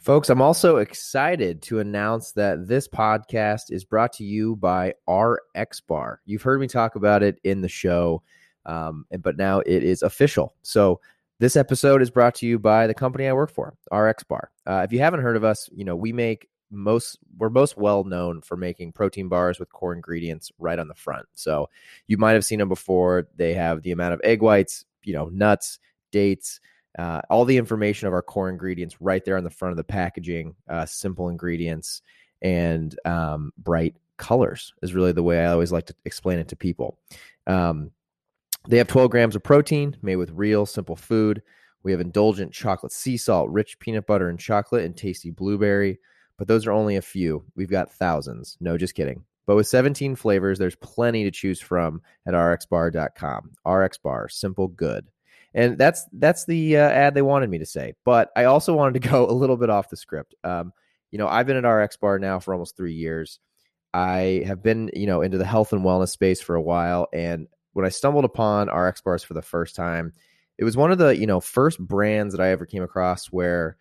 Folks, I'm also excited to announce that this podcast is brought to you by RX Bar. You've heard me talk about it in the show, um, but now it is official. So, this episode is brought to you by the company I work for, RX Bar. Uh, if you haven't heard of us, you know we make most we're most well known for making protein bars with core ingredients right on the front. So you might have seen them before. They have the amount of egg whites, you know, nuts, dates, uh, all the information of our core ingredients right there on the front of the packaging. Uh, simple ingredients and um, bright colors is really the way I always like to explain it to people. Um, they have 12 grams of protein made with real simple food. We have indulgent chocolate sea salt, rich peanut butter and chocolate, and tasty blueberry. But those are only a few. We've got thousands. No, just kidding. But with 17 flavors, there's plenty to choose from at rxbar.com. RX Bar, simple good. And that's that's the uh, ad they wanted me to say. But I also wanted to go a little bit off the script. Um, you know, I've been at RX Bar now for almost three years. I have been, you know, into the health and wellness space for a while. And when I stumbled upon RX Bars for the first time, it was one of the, you know, first brands that I ever came across where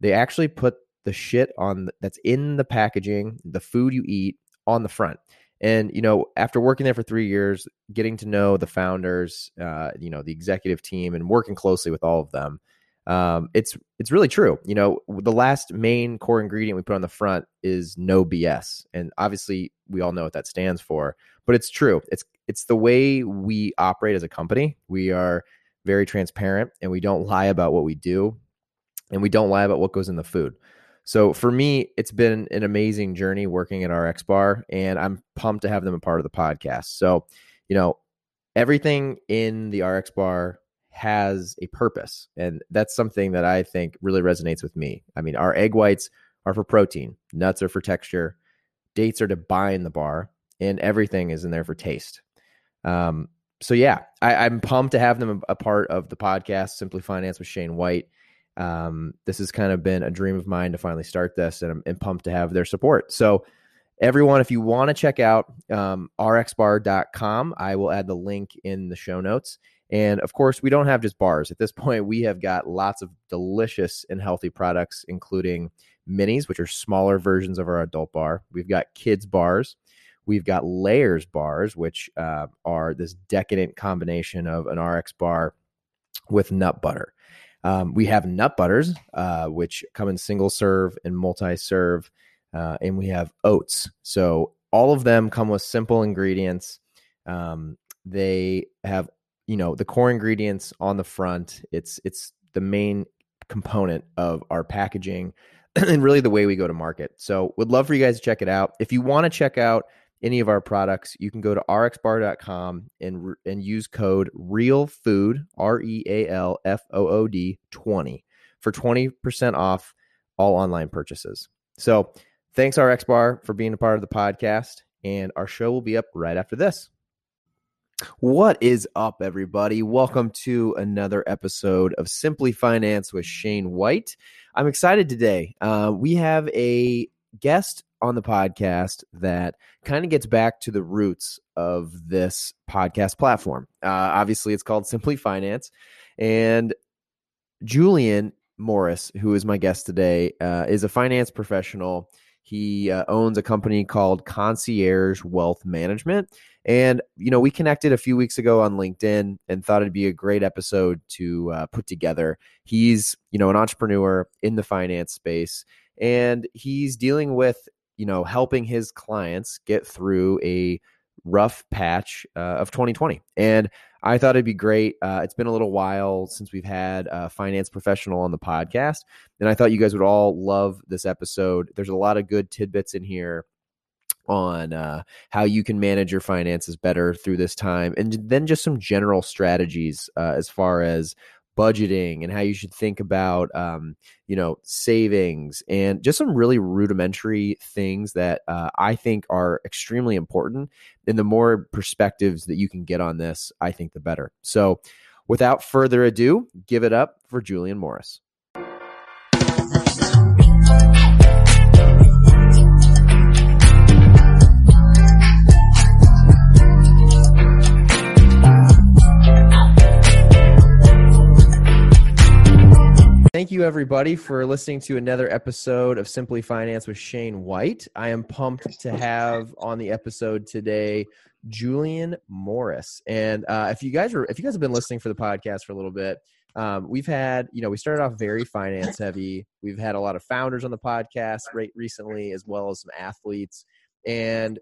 they actually put the shit on that's in the packaging, the food you eat on the front. And you know, after working there for three years, getting to know the founders, uh, you know, the executive team, and working closely with all of them, um, it's it's really true. You know, the last main core ingredient we put on the front is no BS, and obviously we all know what that stands for. But it's true. It's it's the way we operate as a company. We are very transparent, and we don't lie about what we do, and we don't lie about what goes in the food. So for me, it's been an amazing journey working at RX Bar, and I'm pumped to have them a part of the podcast. So, you know, everything in the RX Bar has a purpose, and that's something that I think really resonates with me. I mean, our egg whites are for protein, nuts are for texture, dates are to bind the bar, and everything is in there for taste. Um, so yeah, I, am pumped to have them a, a part of the podcast, Simply Finance with Shane White um, this has kind of been a dream of mine to finally start this, and I'm, I'm pumped to have their support. So, everyone, if you want to check out um, rxbar.com, I will add the link in the show notes. And of course, we don't have just bars. At this point, we have got lots of delicious and healthy products, including minis, which are smaller versions of our adult bar. We've got kids bars. We've got layers bars, which uh, are this decadent combination of an RX bar with nut butter. Um, we have nut butters, uh, which come in single serve and multi serve, uh, and we have oats. So all of them come with simple ingredients. Um, they have, you know, the core ingredients on the front. It's it's the main component of our packaging and really the way we go to market. So would love for you guys to check it out. If you want to check out any of our products, you can go to rxbar.com and and use code REALFOOD R E A L F O O D 20 for 20% off all online purchases. So, thanks RxBar for being a part of the podcast and our show will be up right after this. What is up everybody? Welcome to another episode of Simply Finance with Shane White. I'm excited today. Uh, we have a guest on the podcast that kind of gets back to the roots of this podcast platform. Uh, obviously, it's called Simply Finance. And Julian Morris, who is my guest today, uh, is a finance professional. He uh, owns a company called Concierge Wealth Management. And, you know, we connected a few weeks ago on LinkedIn and thought it'd be a great episode to uh, put together. He's, you know, an entrepreneur in the finance space and he's dealing with you know, helping his clients get through a rough patch uh, of 2020. And I thought it'd be great. Uh, it's been a little while since we've had a finance professional on the podcast, and I thought you guys would all love this episode. There's a lot of good tidbits in here on uh, how you can manage your finances better through this time, and then just some general strategies uh, as far as budgeting and how you should think about um, you know savings and just some really rudimentary things that uh, i think are extremely important and the more perspectives that you can get on this i think the better. So without further ado give it up for julian morris thank you, everybody, for listening to another episode of Simply Finance with Shane White. I am pumped to have on the episode today Julian Morris. And uh, if you guys are, if you guys have been listening for the podcast for a little bit, um, we've had, you know, we started off very finance heavy. We've had a lot of founders on the podcast right recently, as well as some athletes. And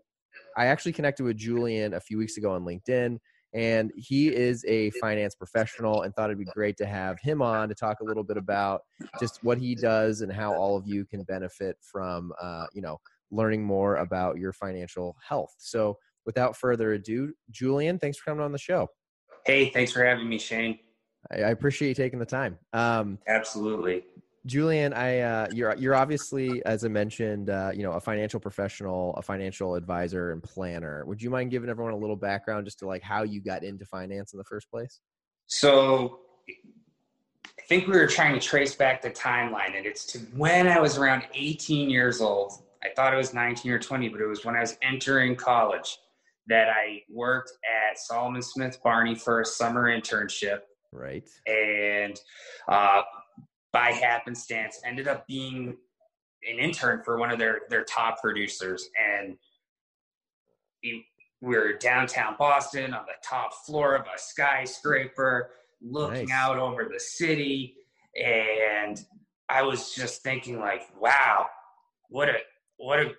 I actually connected with Julian a few weeks ago on LinkedIn and he is a finance professional and thought it'd be great to have him on to talk a little bit about just what he does and how all of you can benefit from uh, you know learning more about your financial health. So without further ado julian thanks for coming on the show. Hey thanks for having me shane. I, I appreciate you taking the time. Um, absolutely Julian, I uh, you're you're obviously, as I mentioned, uh, you know, a financial professional, a financial advisor, and planner. Would you mind giving everyone a little background just to like how you got into finance in the first place? So, I think we were trying to trace back the timeline, and it's to when I was around 18 years old. I thought it was 19 or 20, but it was when I was entering college that I worked at Salomon Smith Barney for a summer internship. Right. And uh, by happenstance ended up being an intern for one of their their top producers. And we were downtown boston on the top floor of a skyscraper looking nice. out over the city. And i was just thinking like wow what a what a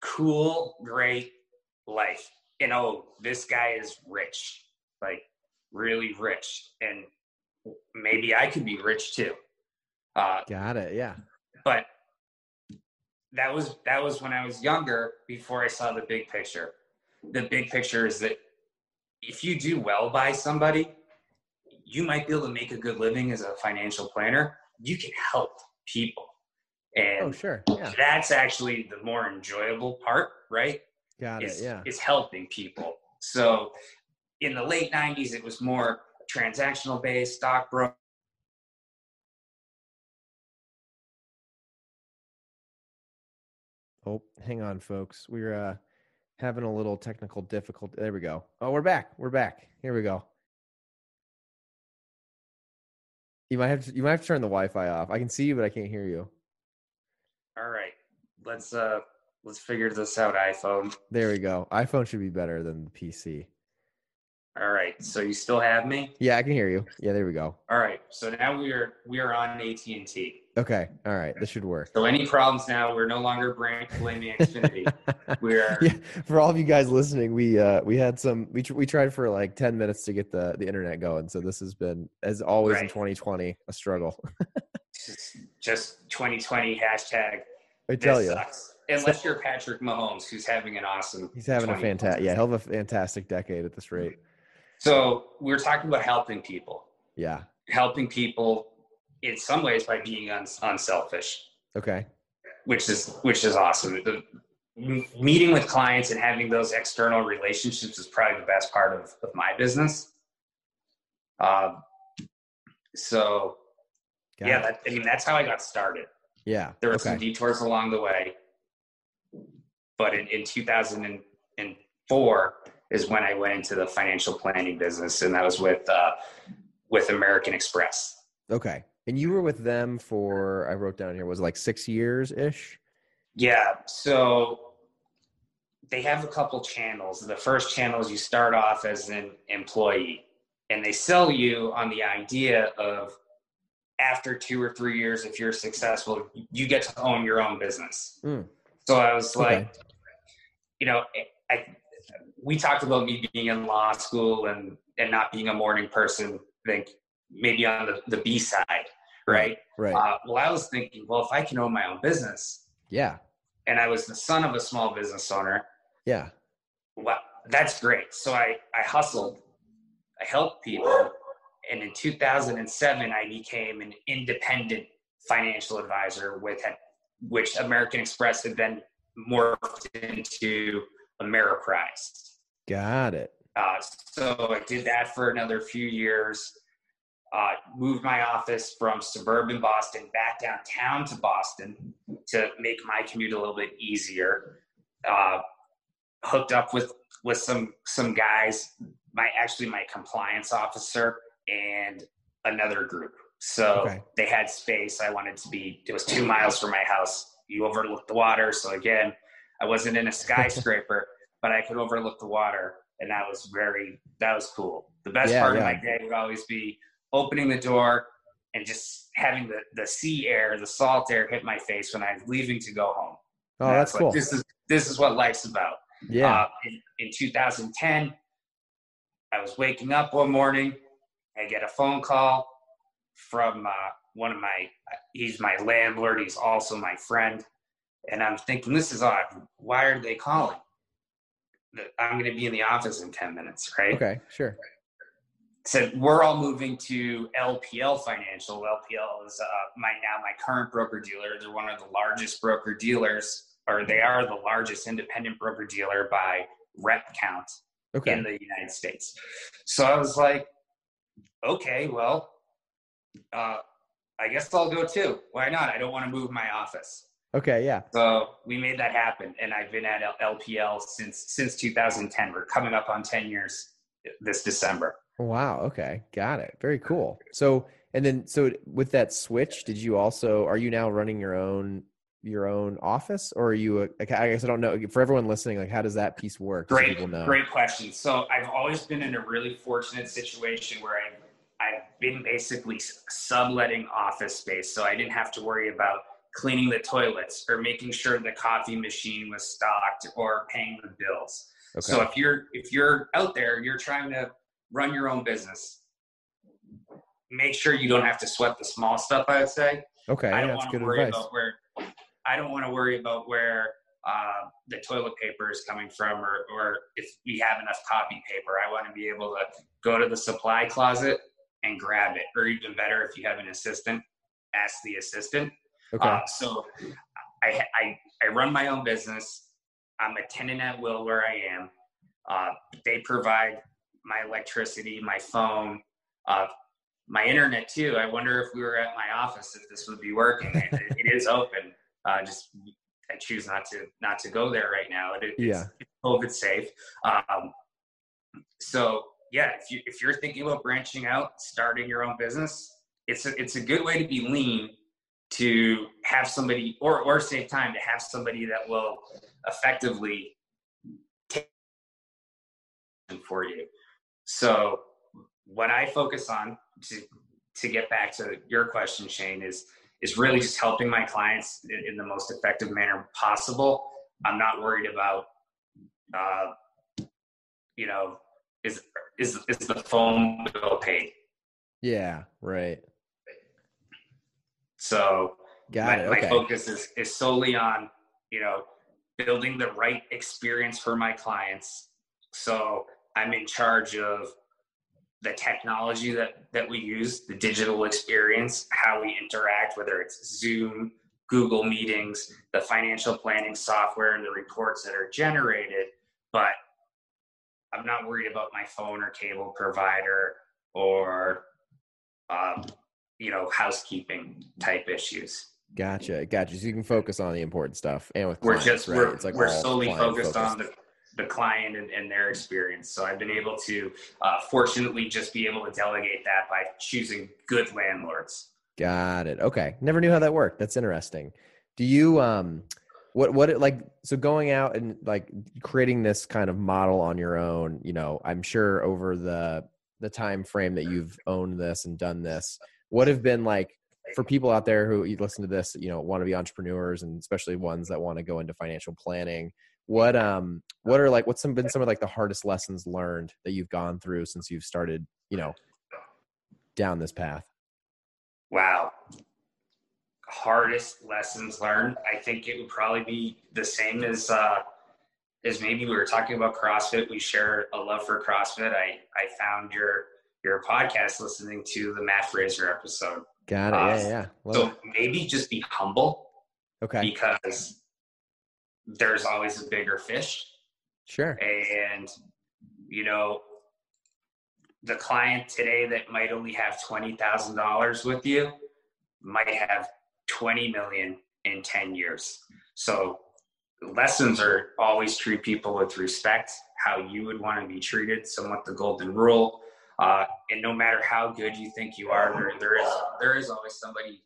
cool great life. You know this guy is rich like really rich. And maybe i could be rich too uh, Got it. Yeah. But that was that was when I was younger. Before I saw the big picture, the big picture is that if you do well by somebody, you might be able to make a good living as a financial planner. You can help people, and oh sure, yeah. that's actually the more enjoyable part, right? Got is, it. Yeah, is helping people. So in the late '90s, it was more transactional based, stockbroker Oh, hang on, folks. We're uh, having a little technical difficulty. There we go. Oh, we're back. We're back. Here we go. You might have to, you might have to turn the Wi-Fi off. I can see you, but I can't hear you. All right, let's uh let's figure this out. iPhone. There we go. iPhone should be better than the PC. All right. So you still have me? Yeah, I can hear you. Yeah, there we go. All right. So now we are we are on AT and T. Okay. All right. This should work. So any problems now? We're no longer blaming Xfinity. We're yeah. For all of you guys listening, we uh we had some we we tried for like ten minutes to get the the internet going. So this has been as always right. in 2020 a struggle. just, just 2020 hashtag. I tell you. Sucks. Unless you're Patrick Mahomes, who's having an awesome. He's having a fantastic. Yeah, he'll have a fantastic decade at this rate. So we are talking about helping people. Yeah. Helping people in some ways by being uns- unselfish. Okay. Which is which is awesome. The, meeting with clients and having those external relationships is probably the best part of, of my business. Um, so got yeah, that, I mean that's how I got started. Yeah. There were okay. some detours along the way, but in, in 2004, is when I went into the financial planning business, and that was with uh, with American Express. Okay, and you were with them for I wrote down here was like six years ish. Yeah, so they have a couple channels. The first channel is you start off as an employee, and they sell you on the idea of after two or three years, if you're successful, you get to own your own business. Mm. So I was like, okay. you know, I we talked about me being in law school and and not being a morning person. I think maybe on the, the B side, right? Right. Uh, well, I was thinking, well, if I can own my own business, yeah, and I was the son of a small business owner, yeah, well, that's great. So I I hustled, I helped people, and in 2007 I became an independent financial advisor with which American Express had then morphed into Ameriprise. Got it. Uh, so I did that for another few years. Uh, moved my office from suburban Boston back downtown to Boston to make my commute a little bit easier. Uh, hooked up with with some some guys, my actually my compliance officer and another group. So okay. they had space. I wanted to be, it was two miles from my house. You overlook the water. So again, I wasn't in a skyscraper, but I could overlook the water. And that was very, that was cool. The best yeah, part yeah. of my day would always be opening the door and just having the, the sea air, the salt air hit my face when I was leaving to go home. Oh, that's, that's cool. this is, this is what life's about. Yeah. Uh, in, in 2010, I was waking up one morning. I get a phone call from uh, one of my, he's my landlord. He's also my friend. And I'm thinking, this is odd. Why are they calling? I'm going to be in the office in 10 minutes, right? Okay, sure. Said we're all moving to LPL Financial. LPL is uh, my now my current broker dealer. They're one of the largest broker dealers, or they are the largest independent broker dealer by rep count okay. in the United States. So I was like, okay, well, uh, I guess I'll go too. Why not? I don't want to move my office. Okay, yeah. So we made that happen, and I've been at LPL since since 2010. We're coming up on 10 years this December. Wow. Okay, got it. Very cool. So, and then so with that switch, did you also are you now running your own your own office, or are you? A, I guess I don't know. For everyone listening, like how does that piece work? Great, great question. So I've always been in a really fortunate situation where I've I've been basically subletting office space, so I didn't have to worry about cleaning the toilets or making sure the coffee machine was stocked or paying the bills. Okay. So if you're if you're out there, you're trying to run your own business. Make sure you don't have to sweat the small stuff. I would say. Okay, I don't want to worry advice. about where. I don't want to worry about where uh, the toilet paper is coming from, or or if we have enough copy paper. I want to be able to go to the supply closet and grab it, or even better, if you have an assistant, ask the assistant Okay. Uh, so I, I, I run my own business. I'm a tenant at will where I am. Uh, they provide my electricity, my phone, uh, my internet too. I wonder if we were at my office if this would be working. it, it is open. Uh, just I choose not to not to go there right now. It, yeah, it's COVID safe. Um, so yeah, if you if you're thinking about branching out, starting your own business, it's a, it's a good way to be lean to have somebody or or save time to have somebody that will effectively take for you. So what I focus on to to get back to your question, Shane, is is really just helping my clients in, in the most effective manner possible. I'm not worried about uh, you know, is is is the phone bill paid? Yeah, right. So Got my, it. Okay. my focus is, is solely on, you know, building the right experience for my clients. So I'm in charge of the technology that, that we use, the digital experience, how we interact, whether it's Zoom, Google Meetings, the financial planning software, and the reports that are generated. But I'm not worried about my phone or cable provider or um, you know housekeeping type issues gotcha gotcha so you can focus on the important stuff and with we're just right? we're, it's like we're solely focused, focused, on the, the client and, and, their experience. So i've been able to uh, fortunately just be able to delegate that by choosing good landlords. Got it. Okay. Never knew how that worked. That's interesting. Do you um what what it like so going out and like creating this kind of model on your own you know i'm sure over the the time frame that you've owned this and done this what have been like for people out there who listen to this, you know, want to be entrepreneurs and especially ones that want to go into financial planning? What um what are like what's some been some of like the hardest lessons learned that you've gone through since you've started, you know, down this path? Wow. Hardest lessons learned. I think it would probably be the same as uh as maybe we were talking about CrossFit. We share a love for CrossFit. I I found your your podcast listening to the Mat Fraser episode. Got it. Uh, yeah, yeah. Love so it. maybe just be humble. Okay. Because there's always a bigger fish. Sure. And you know, the client today that might only have twenty thousand dollars with you might have twenty million in ten years. So lessons are always treat people with respect, how you would want to be treated, somewhat the golden rule. Uh, and no matter how good you think you are, there, there is there is always somebody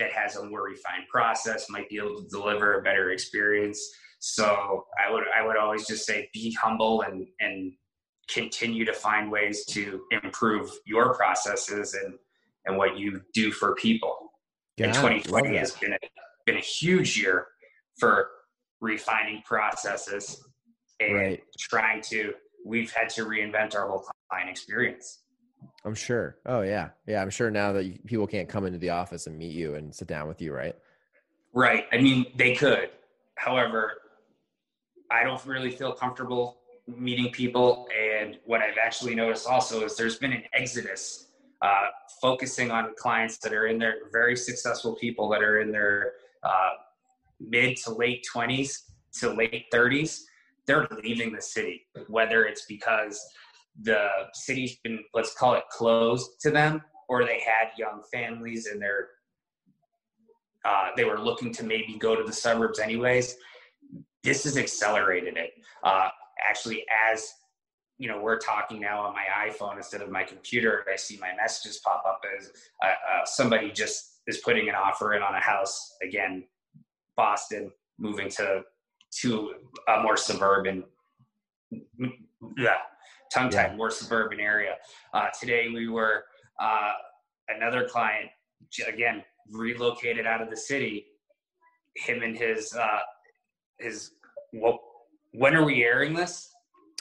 that has a more refined process, might be able to deliver a better experience. So I would I would always just say be humble and and continue to find ways to improve your processes and and what you do for people. Yeah, and 2020 has been a, been a huge year for refining processes and right. trying to we've had to reinvent our whole client experience. I'm sure. Oh yeah, yeah. I'm sure now that you, people can't come into the office and meet you and sit down with you, right? Right. I mean, they could. However, I don't really feel comfortable meeting people. And what I've actually noticed also is there's been an exodus, uh, focusing on clients that are in their very successful people that are in their uh, mid to late 20s to late 30s. They're leaving the city, whether it's because the city's been, let's call it closed to them, or they had young families and they're uh, they were looking to maybe go to the suburbs anyways this has accelerated it. Uh, actually, as you know, we're talking now on my iPhone instead of my computer. I see my messages pop up as uh, uh, somebody just is putting an offer in on a house again, Boston, moving to to a more suburban, yeah, tongue tied, yeah. more suburban area. Uh, today we were uh, another client again relocated out of the city. Him and his uh, is what? When are we airing this?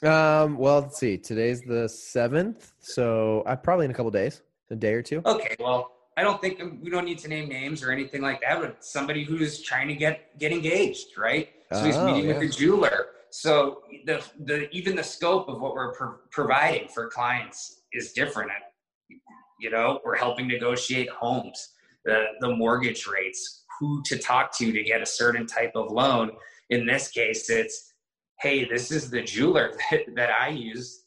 Um. Well, let's see. Today's the seventh, so I uh, probably in a couple days, a day or two. Okay. Well, I don't think we don't need to name names or anything like that. But somebody who's trying to get get engaged, right? So he's oh, meeting yeah. with the jeweler. So the the even the scope of what we're pro- providing for clients is different. You know, we're helping negotiate homes, the the mortgage rates, who to talk to to get a certain type of loan in this case, it's, hey, this is the jeweler that, that I use.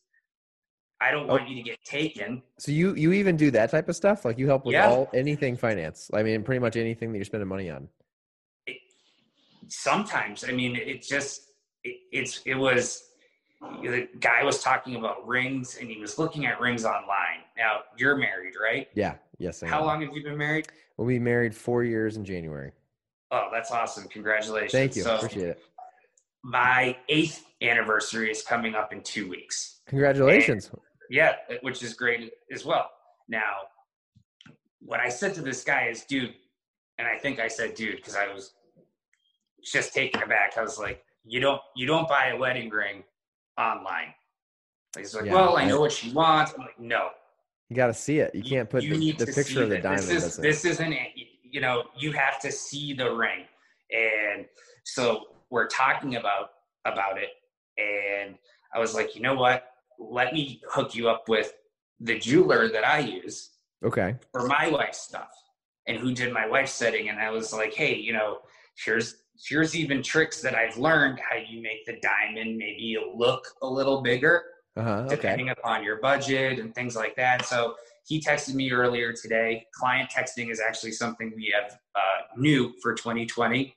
I don't want oh. you to get taken. So you you even do that type of stuff? Like you help with yeah. all anything finance? I mean, pretty much anything that you're spending money on. It, sometimes, I mean, it just it, it's it was the guy was talking about rings and he was looking at rings online. Now you're married, right? Yeah. Yes. I How am. long have you been married? We'll be married four years in January. Oh, that's awesome. Congratulations. Thank you. So, Appreciate it. My eighth anniversary is coming up in two weeks. Congratulations. And, yeah, which is great as well. Now, what I said to this guy is, dude, and I think I said dude because I was just taken aback. I was like, you don't you don't buy a wedding ring online. He's like, yeah, well, I know what she wants. I'm like, no. You got to see it. You can't put you the, the picture of the diamond. This, is, this isn't you know, you have to see the ring. And so we're talking about about it and I was like, you know what? Let me hook you up with the jeweler that I use. Okay. For my wife's stuff. And who did my wife's setting. And I was like, hey, you know, here's here's even tricks that I've learned how you make the diamond maybe look a little bigger. Uh-huh, okay. depending upon your budget and things like that. So he texted me earlier today. Client texting is actually something we have uh, new for 2020.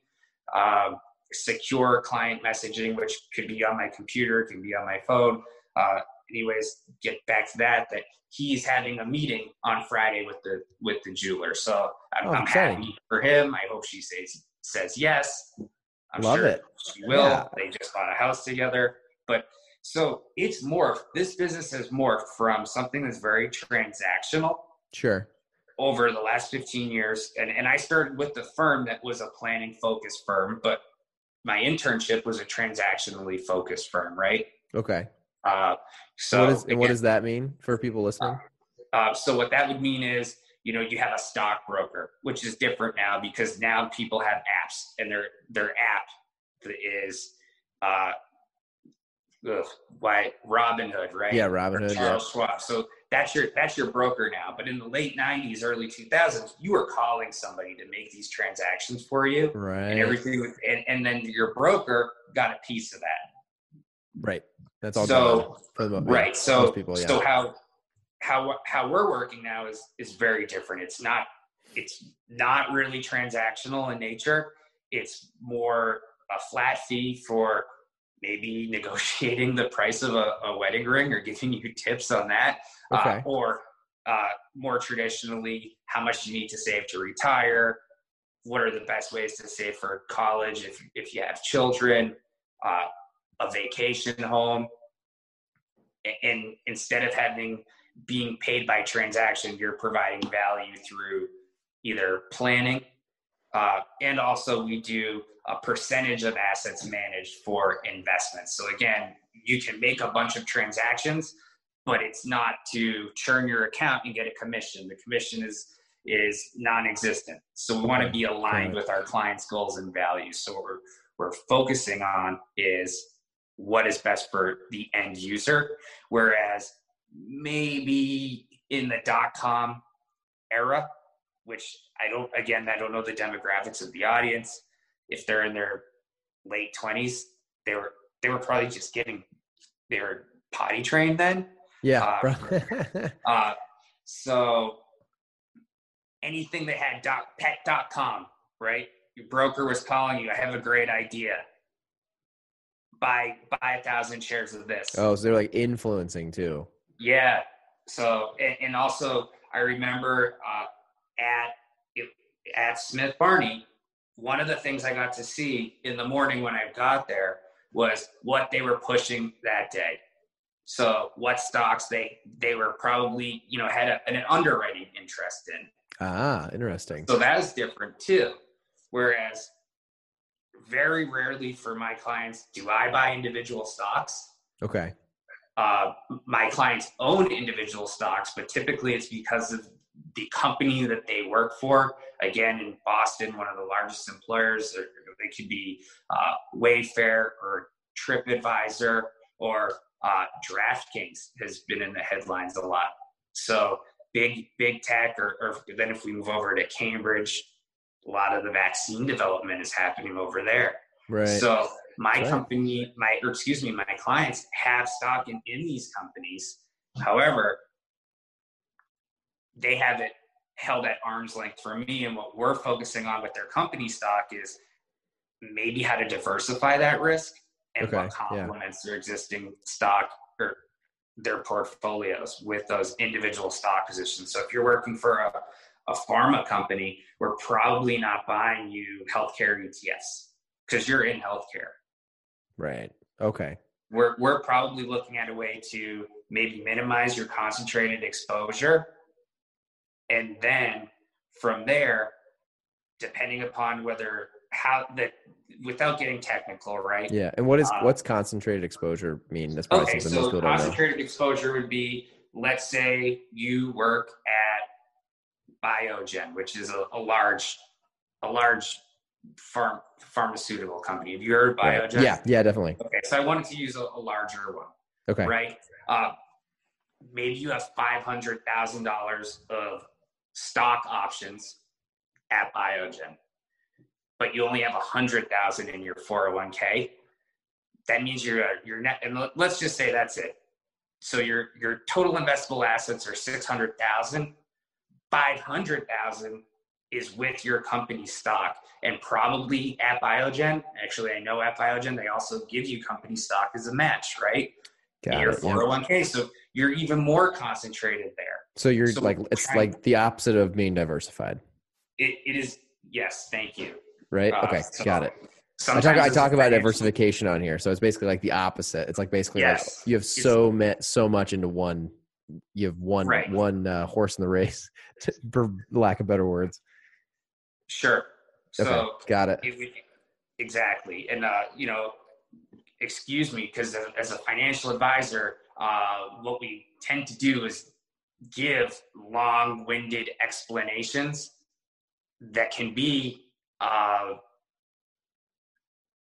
Um, secure client messaging, which could be on my computer, can be on my phone. Uh, anyways, get back to that. That he's having a meeting on Friday with the with the jeweler. So I'm, oh, I'm happy for him. I hope she says says yes. I'm Love sure it. She will. Yeah. They just bought a house together, but so it's morphed. This business has morphed from something that's very transactional. Sure. Over the last 15 years. And, and I started with the firm that was a planning focused firm, but my internship was a transactionally focused firm, right? Okay. Uh, so what, is, again, what does that mean for people listening? Uh, uh, so what that would mean is, you know, you have a stockbroker, which is different now because now people have apps and their their app is uh, ugh, why Robinhood, right? Yeah, Robinhood. Charles yeah. Schwab. So that's your that's your broker now. But in the late '90s, early 2000s, you were calling somebody to make these transactions for you, right? And everything, and, and then your broker got a piece of that, right? That's all. So right. So people, yeah. so how how how we're working now is is very different. It's not it's not really transactional in nature. It's more a flat fee for maybe negotiating the price of a, a, wedding ring or giving you tips on that. Uh, okay. Uh, or uh, more traditionally, how much you need to save to retire. What are the best ways to save for college if, if you have children, uh, a vacation home. And instead of having being paid by transaction, you're providing value through either planning uh, and also we do a percentage of assets managed for investments. So again, you can make a bunch of transactions, but it's not to churn your account and get a commission. The commission is is non-existent. So we want to be aligned with our clients' goals and values. So what we're we're focusing on is what is best for the end user. Whereas maybe in the dot com era, which I don't, again, I don't know the demographics of the audience. If they're in their late 20s, they were, they were probably just getting, they were potty trained then. Yeah. Uh, uh, so anything that had dot, pet.com, right? Your broker was calling you, I have a great idea. Buy, buy a thousand shares of this. Oh, so they're like influencing too. Yeah. So, and, and also I remember, uh, at at Smith Barney, one of the things I got to see in the morning when I got there was what they were pushing that day. So what stocks they they were probably you know had a, an underwriting interest in. Ah, interesting. So that is different too. Whereas very rarely for my clients do I buy individual stocks. Okay. Uh, my clients own individual stocks, but typically it's because of the company that they work for. Again, in Boston, one of the largest employers, they could be uh, Wayfair or TripAdvisor or uh, DraftKings has been in the headlines a lot. So big, big tech, or, or then if we move over to Cambridge, a lot of the vaccine development is happening over there. Right. So my right. company, my or excuse me, my clients have stock in, in these companies. However, they have it held at arm's length for me. And what we're focusing on with their company stock is maybe how to diversify that risk and okay, what complements yeah. their existing stock or their portfolios with those individual stock positions. So if you're working for a, a pharma company, we're probably not buying you healthcare ETFs because you're in healthcare. Right. Okay. We're, we're probably looking at a way to maybe minimize your concentrated exposure and then from there depending upon whether how that without getting technical right yeah and what is um, what's concentrated exposure mean that's probably okay, something so most people concentrated exposure would be let's say you work at biogen which is a, a large a large pharm- pharmaceutical company. Have you heard Biogen? Right. Yeah, yeah, definitely. Okay, so I wanted to use a, a larger one. Okay. Right? Uh, maybe you have $500,000 of stock options at Biogen, but you only have 100,000 in your 401k. That means your uh, your net and let's just say that's it. So your your total investable assets are 600,000. 500,000 is with your company stock, and probably at Biogen. Actually, I know at Biogen they also give you company stock as a match, right? Got your it, 401k. Yeah. So you're even more concentrated there. So you're so like it's like the opposite of being diversified. It, it is yes, thank you. Right. Uh, okay, so got it. I talk, I talk about diversification on here, so it's basically like the opposite. It's like basically yes. like you have so met so much into one. You have one right. one uh, horse in the race, for lack of better words. Sure. So okay, got it. it exactly, and uh, you know, excuse me, because as a financial advisor, uh, what we tend to do is give long-winded explanations that can be uh,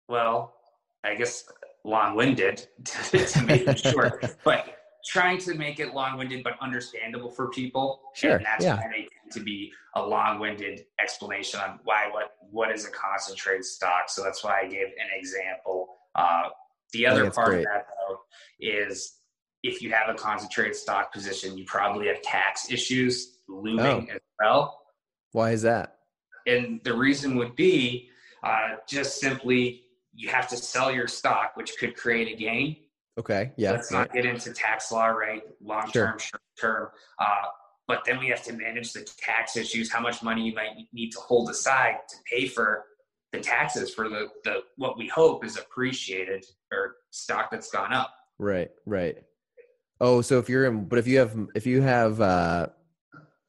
well i guess long-winded to, to make it short but trying to make it long-winded but understandable for people sure and that's yeah. why they tend to be a long-winded explanation on why what what is a concentrated stock so that's why i gave an example uh, the other part great. of that though is if you have a concentrated stock position, you probably have tax issues looming oh. as well. Why is that? And the reason would be uh, just simply you have to sell your stock, which could create a gain. Okay. Yeah. Let's not get into tax law, right? Long term, sure. short term. Uh, but then we have to manage the tax issues, how much money you might need to hold aside to pay for the taxes for the, the what we hope is appreciated or stock that's gone up. Right, right. Oh, so if you're in, but if you have, if you have, uh,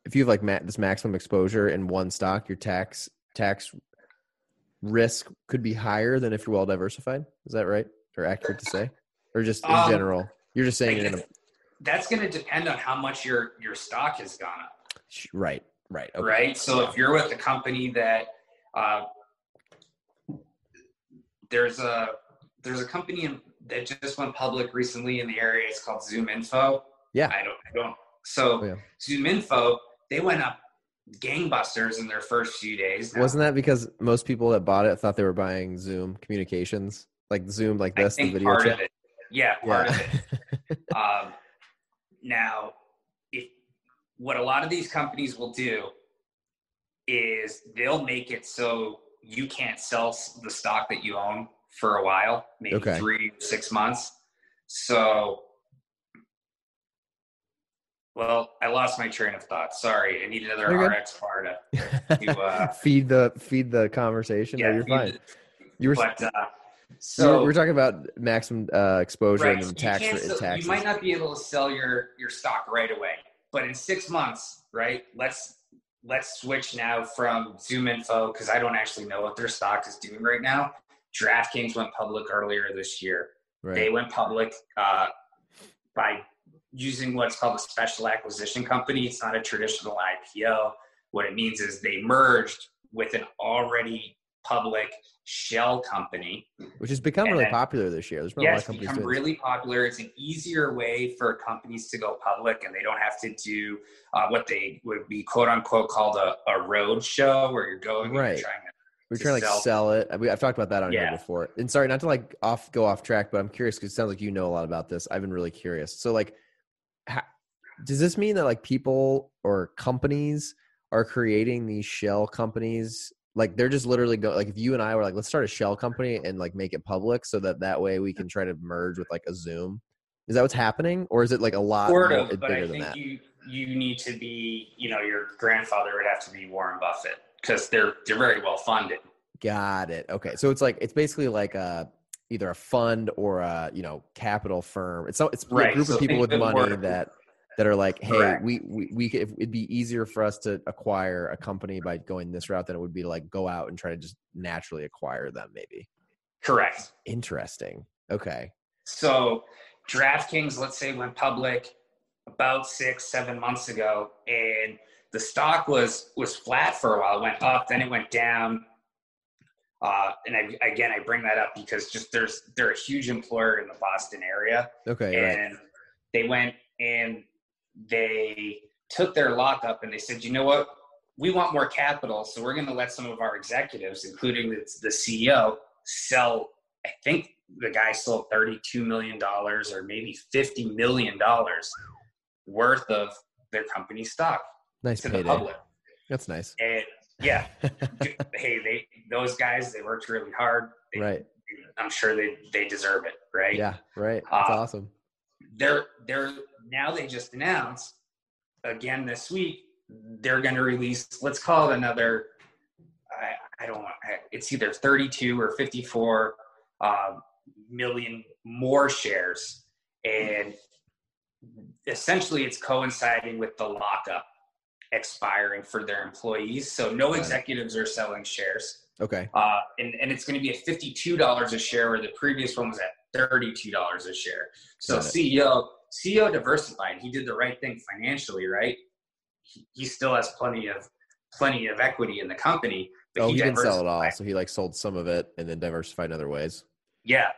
if you have like ma- this maximum exposure in one stock, your tax tax risk could be higher than if you're well diversified. Is that right or accurate to say, or just in um, general? You're just saying a, that's going to depend on how much your your stock has gone up. Right, right, okay. right. So if you're with a company that uh, there's a there's a company in, that just went public recently in the area. It's called Zoom Info. Yeah, I don't, I don't. So oh, yeah. Zoom Info, they went up gangbusters in their first few days. Now. Wasn't that because most people that bought it thought they were buying Zoom communications, like Zoom, like this, the video part chat? Of it. Yeah, part yeah. of it. um, now, if what a lot of these companies will do is they'll make it so you can't sell the stock that you own for a while, maybe okay. three, six months. So, well, I lost my train of thought. Sorry, I need another RX bar to, to uh, feed the feed the conversation. Yeah, no, you're fine. The, you were, but, uh, so we're talking about maximum uh, exposure right, and tax so taxes. You might not be able to sell your your stock right away, but in six months, right? Let's let's switch now from Zoom Info because I don't actually know what their stock is doing right now. DraftKings went public earlier this year. Right. They went public uh, by using what's called a special acquisition company. It's not a traditional IPO. What it means is they merged with an already public shell company, which has become and really popular this year. There's been yeah, a lot of companies become really popular. It's an easier way for companies to go public, and they don't have to do uh, what they would be quote unquote called a, a road show, where you're going right. You're trying to we're trying to like sell, it. I mean, I've talked about that on yeah. here before. And sorry, not to like off go off track, but I'm curious because it sounds like you know a lot about this. I've been really curious. So like, does this mean that like people or companies are creating these shell companies like they're just literally go like if you and I were like let's start a shell company and like make it public so that that way we can try to merge with like a Zoom. Is that what's happening, or is it like a lot sort of, but I think you you need to be you know your grandfather would have to be Warren Buffett because they're they're very well funded. Got it. Okay, so it's like it's basically like a either a fund or a you know capital firm. It's so it's right. a group so of people with money that that are like, hey, we we, we could, it'd be easier for us to acquire a company by going this route than it would be to like go out and try to just naturally acquire them, maybe. Correct. Interesting. Okay. So DraftKings, let's say, went public about six, seven months ago, and the stock was was flat for a while. It went up, then it went down. Uh, and I, again, I bring that up because just there's they're a huge employer in the Boston area. Okay. And right. they went and they took their lockup and they said, you know what? We want more capital, so we're going to let some of our executives, including the, the CEO, sell. I think the guy sold $32 million or maybe $50 million worth of their company stock nice to payday. the public. That's nice. And yeah, hey, they those guys they worked really hard. They, right. I'm sure they they deserve it. Right. Yeah. Right. That's uh, awesome. They're they're now they just announced again this week they're going to release let's call it another I, I don't want it's either 32 or 54 uh, million more shares. And essentially it's coinciding with the lockup expiring for their employees. So no executives are selling shares. Okay. Uh, and, and it's going to be at $52 a share where the previous one was at $32 a share. So ceo CEO diversified. He did the right thing financially, right? He, he still has plenty of plenty of equity in the company. But oh, he, he didn't sell it all, so he like sold some of it and then diversified in other ways. Yeah,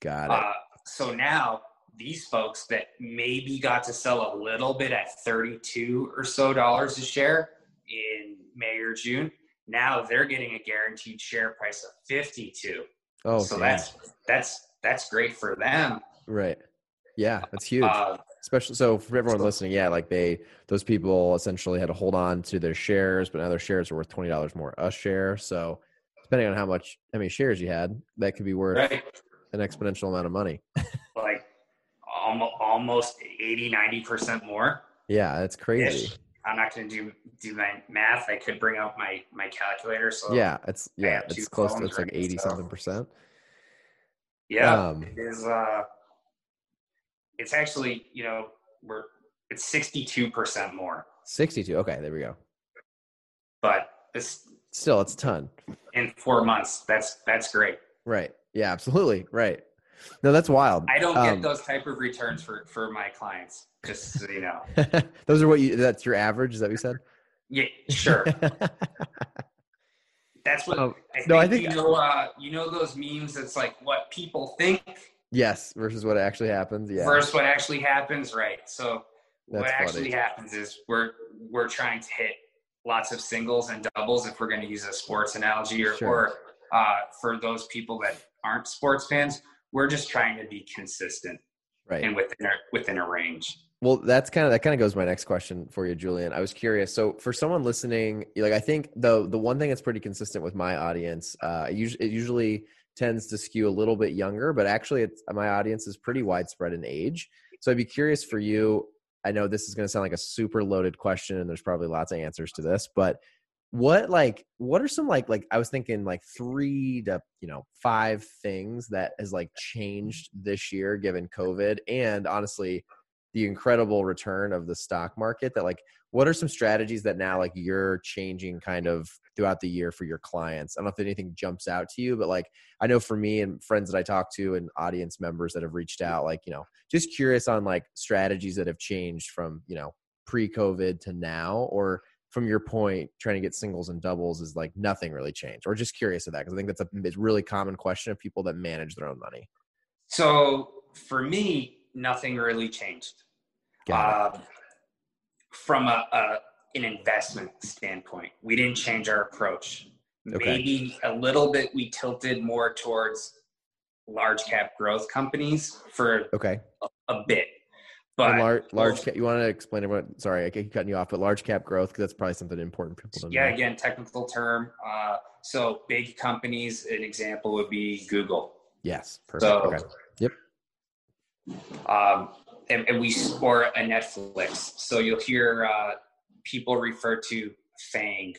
got it. Uh, so now these folks that maybe got to sell a little bit at thirty-two or so dollars a share in May or June, now they're getting a guaranteed share price of fifty-two. Oh, so that's that's that's great for them. Right. Yeah, that's huge. Uh, Especially so for everyone so, listening, yeah, like they those people essentially had to hold on to their shares, but now their shares are worth twenty dollars more a share. So depending on how much how many shares you had, that could be worth right? an exponential amount of money. Like almost almost 80, 90 percent more. yeah, that's crazy. Ish. I'm not going to do do my math. I could bring out my my calculator. So Yeah, it's yeah, it's close to it's like eighty So- something percent. yeah, Um, it is. Uh, it's actually you know we're it's 62 percent more, Sixty two. Okay, there we go. but this Still, it's a ton. in four months. That's that's great. Right. Yeah, absolutely. Right. No, that's wild. I don't Um, get those type of returns for for my clients. Just so you know. Those are what you. That's your average. Is that what you said? Yeah, sure. That's what Um, I think, no, I think- you know. Uh, you know those memes. It's like what people think yes. Versus what actually happens. Yeah. versus what actually happens, right? So what actually funny. happens is we're we're trying to hit lots of singles and doubles if we're going to use a sports analogy, or, Sure. or uh, for those people that aren't sports fans, we're just trying to be consistent right. and within a, within a range. Well, that's kind of that kind of goes my next question for you, Julian. I was curious. So, for someone listening, like I think the the one thing that's pretty consistent with my audience, uh, it usually, it usually tends to skew a little bit younger, but actually, my audience is pretty widespread in age. So, I'd be curious for you. I know this is going to sound like a super loaded question, and there's probably lots of answers to this, but what like what are some like like I was thinking like three to you know five things that has like changed this year given COVID, and honestly the incredible return of the stock market that like what are some strategies that now like you're changing kind of throughout the year for your clients. I don't know if anything jumps out to you but like i know for me and friends that i talk to and audience members that have reached out like you know just curious on like strategies that have changed from you know pre-covid to now or from your point trying to get singles and doubles is like nothing really changed or just curious of that because i think that's a really common question of people that manage their own money. So for me, nothing really changed. Um, from a, a an investment standpoint, we didn't change our approach. Okay. Maybe a little bit we tilted more towards large cap growth companies for okay a bit. But And large, large cap, you want to explain what? Sorry, I keep cutting you off, but large cap growth because that's probably something important for people to yeah, know. again, technical term. Uh, so big companies, an example would be Google. Yes, perfect. So, okay. Yep. um, and, and we or a Netflix. So you'll hear uh, people refer to FANG,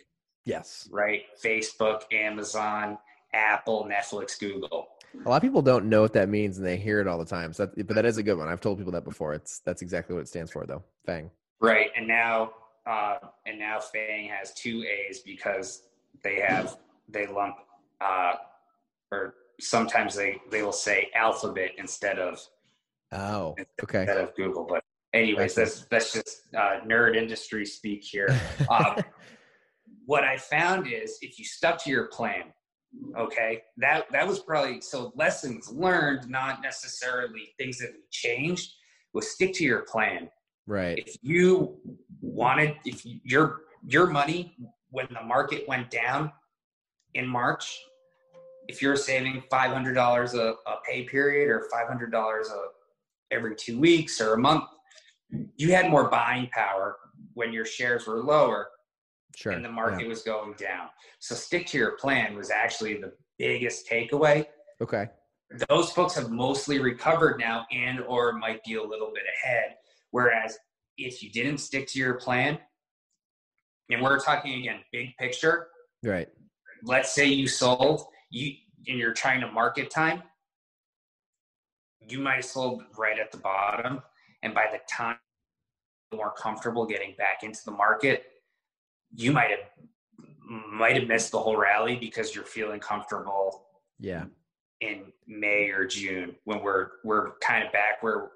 Yes. right? Facebook, Amazon, Apple, Netflix, Google. A lot of people don't know what that means, and they hear it all the time. So, that, but that is a good one. I've told people that before. It's that's exactly what it stands for, though. Fang. Right, and now uh, and now Fang has two A's because they have they lump uh, or sometimes they they will say Alphabet instead of Oh, okay. instead of Google. But anyways, that's that's just uh, nerd industry speak here. Um, what I found is if you stuck to your plan, okay, that that was probably so lessons learned, not necessarily things that we changed. Was stick to your plan. right. If you wanted, if you- your your money when the market went down in March, if you're saving five hundred dollars a a pay period or five hundred dollars a every two weeks or a month, you had more buying power when your shares were lower Sure. and the Yeah. market was going down. So stick to your plan was actually the biggest takeaway. Okay. Those folks have mostly recovered now and or might be a little bit ahead. Whereas if you didn't stick to your plan, and we're talking again big picture, Right. let's say you sold you and you're trying to market time, you might have sold right at the bottom. And by the time more comfortable getting back into the market, you might have might have missed the whole rally because you're feeling comfortable Yeah. in May or June when we're we're kind of back where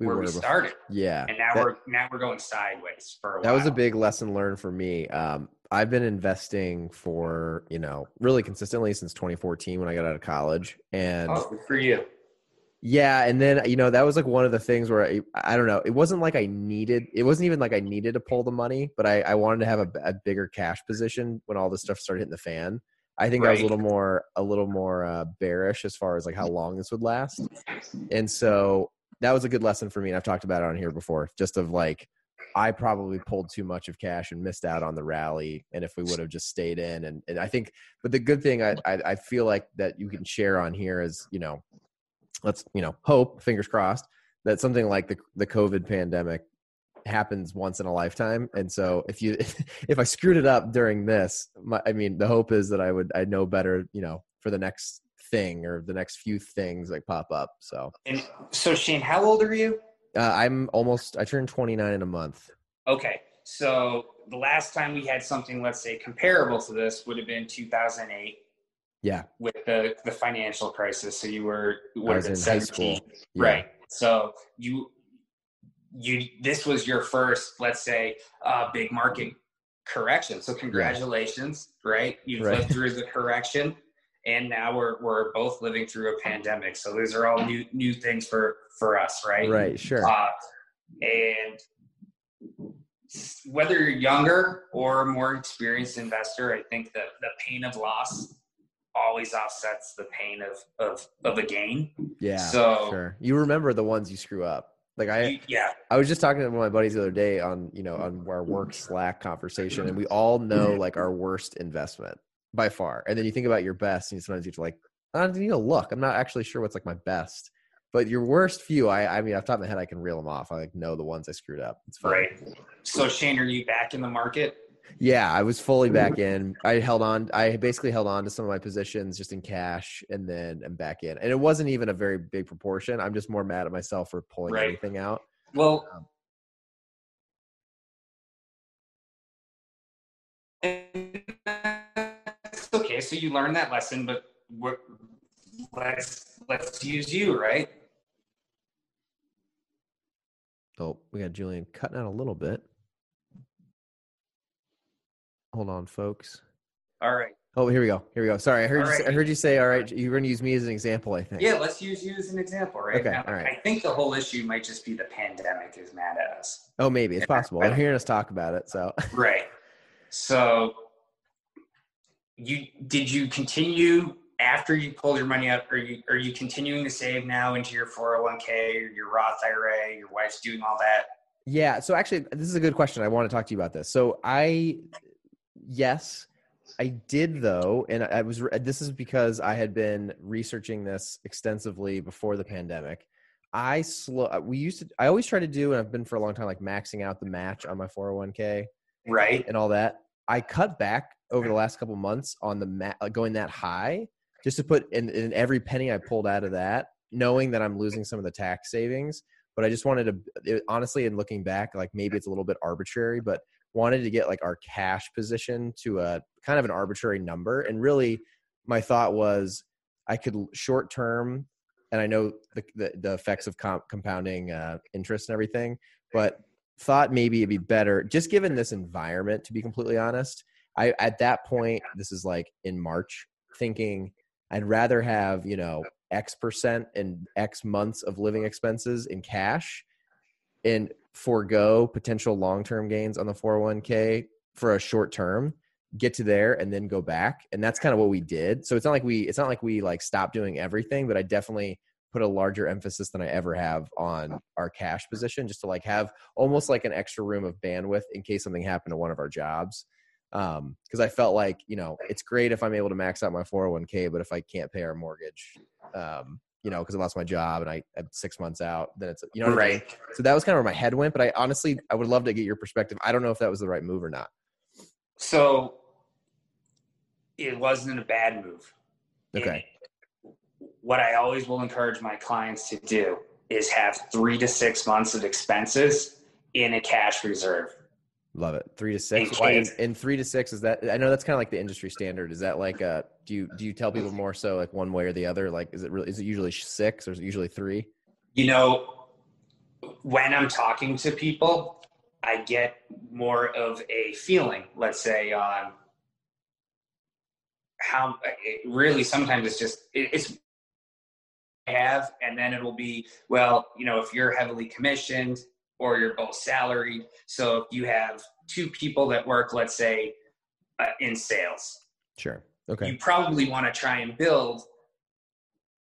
We where we started. Yeah. And now That- we're now we're going sideways for a that while. was a big lesson learned for me um, i've been investing for you know really consistently since 2014 when i got out of college and oh, for you. Yeah and then you know that was like one of the things where I, I don't know it wasn't like i needed it wasn't even like i needed to pull the money but i, I wanted to have a, a bigger cash position when all this stuff started hitting the fan i think i was a little more a little more uh, bearish as far as like how long this would last and so that was a good lesson for me and i've talked about it on here before just of like I probably pulled too much of cash and missed out on the rally. And if we would have just stayed in, and, and I think, but the good thing I, I, I feel like that you can share on here is, you know, let's, you know, hope, fingers crossed, that something like the, the COVID pandemic happens once in a lifetime. And so if you, if I screwed it up during this, my, I mean, the hope is that I would, I know better, you know, for the next thing or the next few things like pop up. So, and so Shane, how old are you? Uh, I'm almost. I turned 29 in a month. Okay, so the last time we had something, let's say, comparable to this, would have been 2008. Yeah. With the the financial crisis, so you were what was in 17, high school. Yeah. Right. So you you this was your first, let's say, uh, big market correction. So congratulations, right? You've right. lived through the correction and now we're we're both living through a pandemic. So these are all new new things for for us, right? Right, sure. Uh, and whether you're younger or a more experienced investor, I think that the pain of loss always offsets the pain of of of a gain. Yeah. So sure. You remember the ones you screw up. Like I, yeah, I was just talking to one of my buddies the other day on, you know, on our work Slack conversation, and we all know like our worst investment by far. And then you think about your best, and sometimes you have to like, I need to look. I'm not actually sure what's like my best. But your worst few, I, I mean, off top of my head, I can reel them off. I like know the ones I screwed up. It's fine. Right. So Shane, are you back in the market? Yeah, I was fully back in. I held on. I basically held on to some of my positions just in cash, and then I'm back in. And it wasn't even a very big proportion. I'm just more mad at myself for pulling right. anything out. Well, um, okay, so you learned that lesson, but let's let's use you, right? Oh, we got Julian cutting out a little bit. Hold on, folks. All right. Oh, here we go. Here we go. Sorry, I heard. You, I heard you say. All right, you're going to use me as an example. I think. Yeah, let's use you as an example, right? Okay. Now, all right. I think the whole issue might just be the pandemic is mad at us. Oh, maybe it's possible. I'm hearing us talk about it, so. Right. So you did you continue after you pulled your money out are you are you continuing to save now into your 401k or your roth ira your wife's doing all that yeah so actually this is a good question i want to talk to you about this so i yes i did though and i was this is because i had been researching this extensively before the pandemic. I slow we used to i always try to do and i've been for a long time like maxing out the match on my 401k right. and all that. I cut back over the last couple months on the mat, uh, going that high, just to put in, in every penny I pulled out of that, knowing that I'm losing some of the tax savings. But I just wanted to, it, honestly, in looking back, like maybe it's a little bit arbitrary, but wanted to get like our cash position to a kind of an arbitrary number. And really, my thought was I could short term, and I know the, the, the effects of comp, compounding uh, interest and everything, but thought maybe it'd be better just given this environment to be completely honest I at that point, this is like in March, thinking I'd rather have, you know, X percent and X months of living expenses in cash and forego potential long term gains on the 401k for a short term get to there and then go back. And that's kind of what we did. So it's not like we it's not like we like stopped doing everything but i definitely put a larger emphasis than i ever have on our cash position just to like have almost like an extra room of bandwidth in case something happened to one of our jobs. Um because i felt like you know it's great if i'm able to max out my 401k but if i can't pay our mortgage um you know because i lost my job and i am six months out then it's you know right I mean? so that was kind of where my head went but i honestly i would love to get your perspective. I don't know if that was the right move or not. So it wasn't a bad move. Okay. What i always will encourage my clients to do is have three to six months of expenses in a cash reserve Love it. Three to six. Why, in, in, three to six is that? I know that's kind of like the industry standard. Is that like a? Do you do you tell people mm-hmm. more so like one way or the other? Like, is it really? Is it usually six or is it usually three? You know, when I'm talking to people, I get more of a feeling. Let's say on how it really sometimes it's just it, it's have and then it'll be well you know if you're heavily commissioned or you're both salaried. So if you have two people that work, let's say, uh, in sales, sure, okay, you probably want to try and build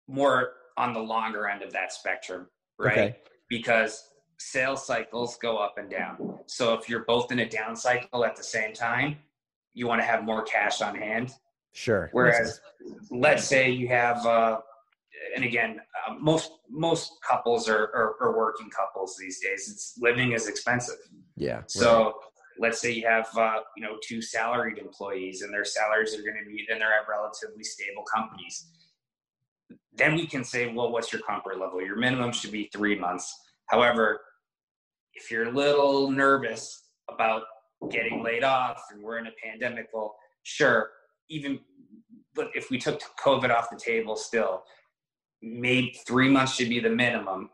more on the longer end of that spectrum, right? Okay. Because sales cycles go up and down. So if you're both in a down cycle at the same time, you want to have more cash on hand. Sure. Whereas, let's say you have, uh, and again, uh, most most couples are, are, are working couples these days. It's living is expensive. Yeah. So right. let's say you have uh, you know two salaried employees and their salaries are going to be and they're at relatively stable companies. Then we can say, well, what's your comfort level? Your minimum should be three months. However, if you're a little nervous about getting laid off and we're in a pandemic, well, sure, even but if we took COVID off the table still, maybe three months should be the minimum.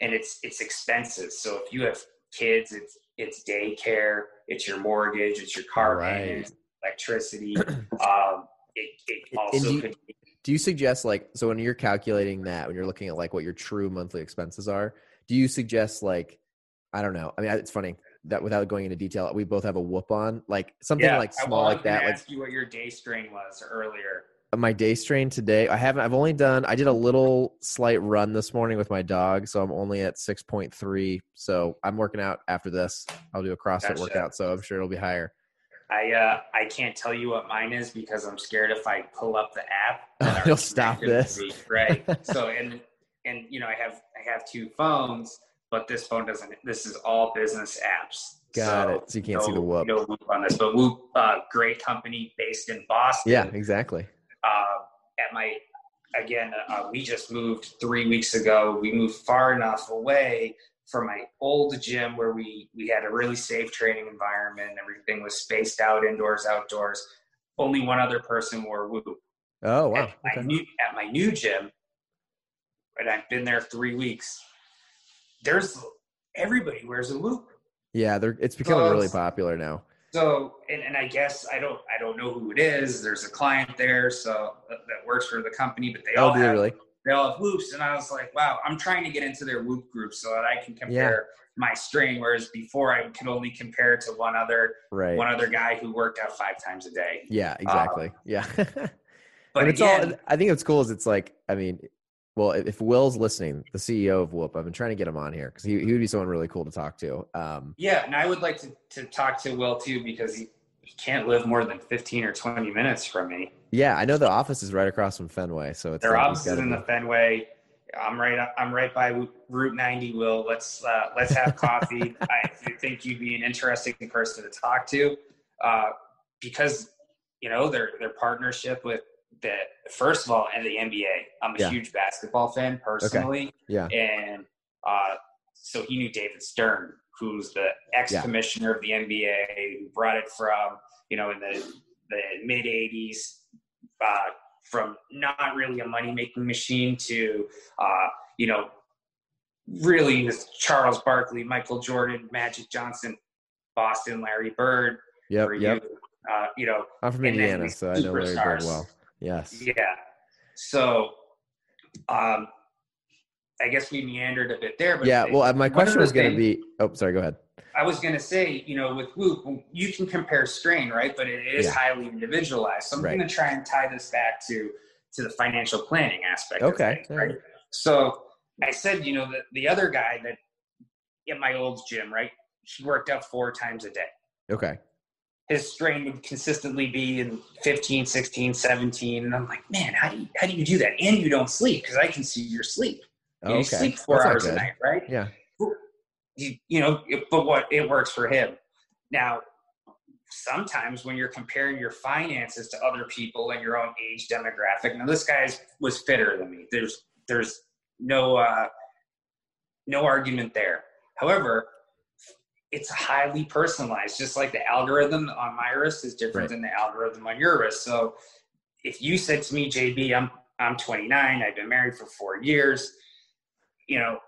And it's it's expensive. So if you have kids, it's it's daycare, it's your mortgage, it's your car right. payment, electricity. um, it, it also do you, could be, do you suggest like so when you're calculating that when you're looking at like what your true monthly expenses are do you suggest like i don't know i mean it's funny that without going into detail we both have a whoop on like something yeah, like small like that ask like, you what your day strain was earlier my day strain today i haven't i've only done i did a little slight run this morning with my dog so i'm only at 6.3 so i'm working out after this i'll do a crossfit gotcha. workout so i'm sure it'll be higher I uh, I can't tell you what mine is because I'm scared if I pull up the app, you'll stop this. right. so and and you know I have I have two phones, but this phone doesn't. This is all business apps. Got so it. So you can't no, see the Whoop. No Whoop on this, but Whoop, uh, great company based in Boston. Yeah, exactly. Uh, at my again, uh, we just moved three weeks ago. We moved far enough away from my old gym where we we had a really safe training environment. Everything was spaced out, indoors, outdoors. Only one other person wore a Whoop. Oh wow! At, okay. my, new, at my new gym, and I've been there three weeks. There's everybody wears a Whoop. Yeah, they're it's becoming so, really popular now. So, and, and I guess I don't I don't know who it is. There's a client there, so that, that works for the company, but they oh, all have really? they all have whoops. And I was like, wow, I'm trying to get into their whoop group so that I can compare yeah. my strain. Whereas before I could only compare to one other, right. one other guy who worked out five times a day. Yeah, exactly. Um, yeah. but it's again, all, I think what's cool is it's like, I mean, well, if Will's listening, the CEO of Whoop, I've been trying to get him on here because he, he would be someone really cool to talk to. Um, yeah, and I would like to, to talk to Will too because he, he can't live more than 15 or 20 minutes from me. Yeah, I know the office is right across from Fenway, so it's their like office is in the Fenway. I'm right. I'm right by Route 90. Will let's uh, let's have coffee. I think you'd be an interesting person to talk to, uh, because you know their their partnership with first of all and the NBA. I'm a yeah. huge basketball fan personally. Okay. Yeah, and uh, so he knew David Stern, who's the ex commissioner yeah. of the NBA, who brought it from you know in the the mid 80s uh, from not really a money making machine to, uh, you know, really Charles Barkley, Michael Jordan, Magic Johnson, Boston, Larry Bird. Yep. Yep. You, uh, you know, I'm from Indiana, so I know Larry Bird well. Yes. Yeah. So, um, I guess we meandered a bit there, but yeah. Well, my question was going to be. Oh, sorry. Go ahead. I was going to say, you know, with Whoop, you can compare strain, right? But it is yeah. highly individualized. So I'm right. going to try and tie this back to to the financial planning aspect. Okay. It, right. So I said, you know, the, the other guy that at my old gym, right? He worked out four times a day. Okay. His strain would consistently be in 15, 16, 17. And I'm like, man, how do you, how do you do that? And you don't sleep because I can see your sleep. You, okay. sleep four That's hours a night, right? Yeah you, you know, but what it works for him. Now, sometimes when you're comparing your finances to other people and your own age demographic, now this guy was fitter than me. There's there's no uh, no argument there. However, it's highly personalized, just like the algorithm on my wrist is different right. than the algorithm on your wrist. So if you said to me, JB, I'm I'm 29, I've been married for four years, you know,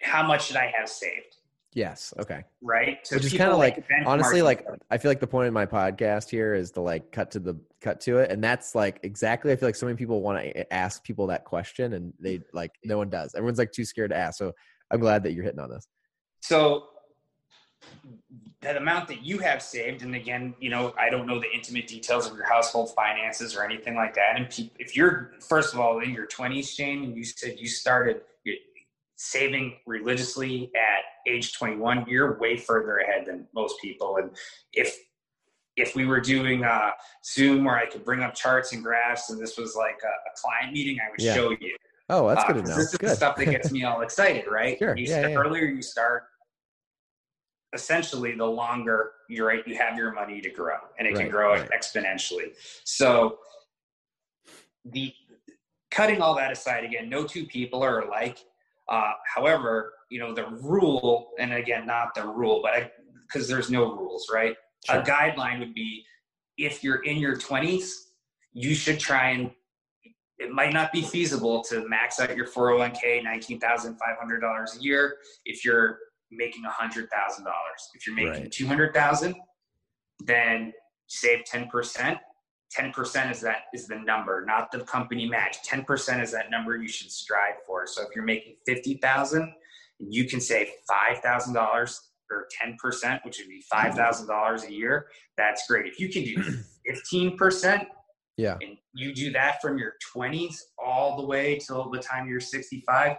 how much should I have saved? Yes. Okay. Right. So Which is kind of like, honestly, like I feel like the point of my podcast here is to like cut to the cut to it, and that's like exactly. I feel like so many people want to ask people that question, and they like no one does. Everyone's like too scared to ask. So I'm glad that you're hitting on this. So that amount that you have saved, and again, you know, I don't know the intimate details of your household finances or anything like that. And if you're first of all in your 20s, Shane, and you said you started saving religiously at age 21, you're way further ahead than most people. And if if we were doing a Zoom where I could bring up charts and graphs, and this was like a, a client meeting, I would Yeah. show you. Oh, that's Uh, good to know. This is Good. the stuff that gets me all excited, right? Sure. You Yeah, start, yeah. Earlier you start, essentially, the longer you're right, you have your money to grow, and it Right, can grow right. exponentially. So, the cutting all that aside, again, no two people are alike. Uh, however, you know the rule, and again, not the rule, but because there's no rules, right? Sure. A guideline would be if you're in your 20s, you should try and it might not be feasible to max out your 401k $19,500 a year if you're making $100,000. If you're making Right. 200,000, then save 10%. 10% is that is the number, not the company match. 10% is that number you should strive for. So if you're making 50,000, you can save $5,000 or 10%, which would be $5,000 a year. That's great. If you can do 15%, Yeah. and you do that from your 20s all the way till the time you're 65,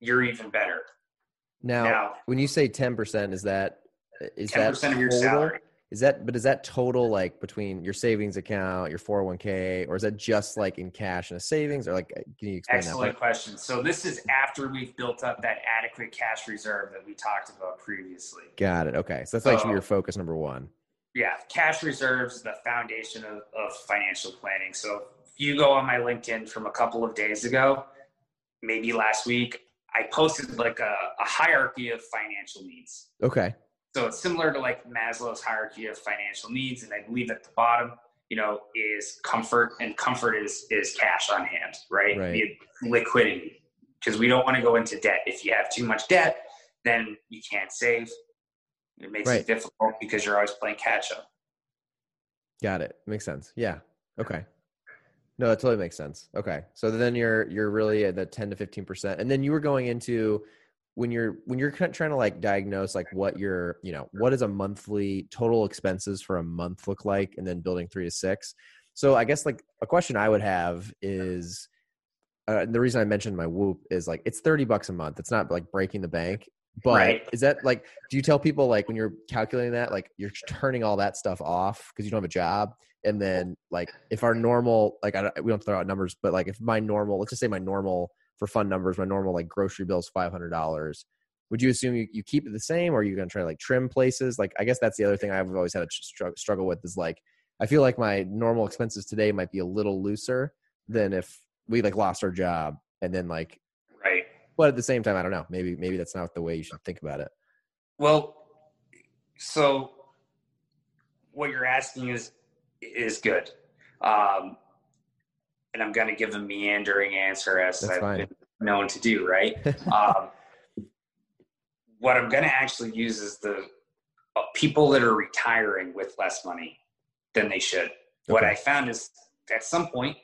you're even better. Now, Now, when you say 10%, is that is 10% that of your total? salary. Is that but is that total like between your savings account, your 401k, or is that just like in cash and a savings? Or like uh, can you explain Excellent that? question. So this is after we've built up that adequate cash reserve that we talked about previously. Got it. Okay. So that's like So- your focus number one. Yeah, cash reserves is the foundation of, of financial planning. So if you go on my LinkedIn from a couple of days ago, maybe last week, I posted like a, a hierarchy of financial needs. Okay. So it's similar to like Maslow's hierarchy of financial needs, and I believe at the bottom, you know, is comfort, and comfort is is cash on hand, right? Right. Liquidity, because we don't want to go into debt. If you have too much debt, then you can't save. It makes Right. it difficult because you're always playing catch up. Got it. Makes sense. Yeah. Okay. No, that totally makes sense. Okay. So then you're you're really at the 10 to 15%. And then you were going into when you're when you're trying to like diagnose like what your, you know, what is a monthly total expenses for a month look like and then building 3 to 6. So I guess like a question I would have is uh, the reason I mentioned my whoop is like it's 30 bucks a month. It's not like breaking the bank. But Right. is that like do you tell people like when you're calculating that like you're turning all that stuff off because you don't have a job and then like if our normal like I don't, we don't throw out numbers but like if my normal let's just say my normal for fun numbers my normal like grocery bill is five hundred dollars would you assume you, you keep it the same or are you going to try to like trim places like I guess that's the other thing I've always had a str- struggle with is like I feel like my normal expenses today might be a little looser than if we like lost our job and then like. But at the same time I don't know maybe maybe that's not the way you should think about it Well, so what you're asking is is good, um, and I'm going to give a meandering answer as That's I've fine. been known to do. Right. um, what I'm going to actually use is the uh, people that are retiring with less money than they should. What I found is at some point,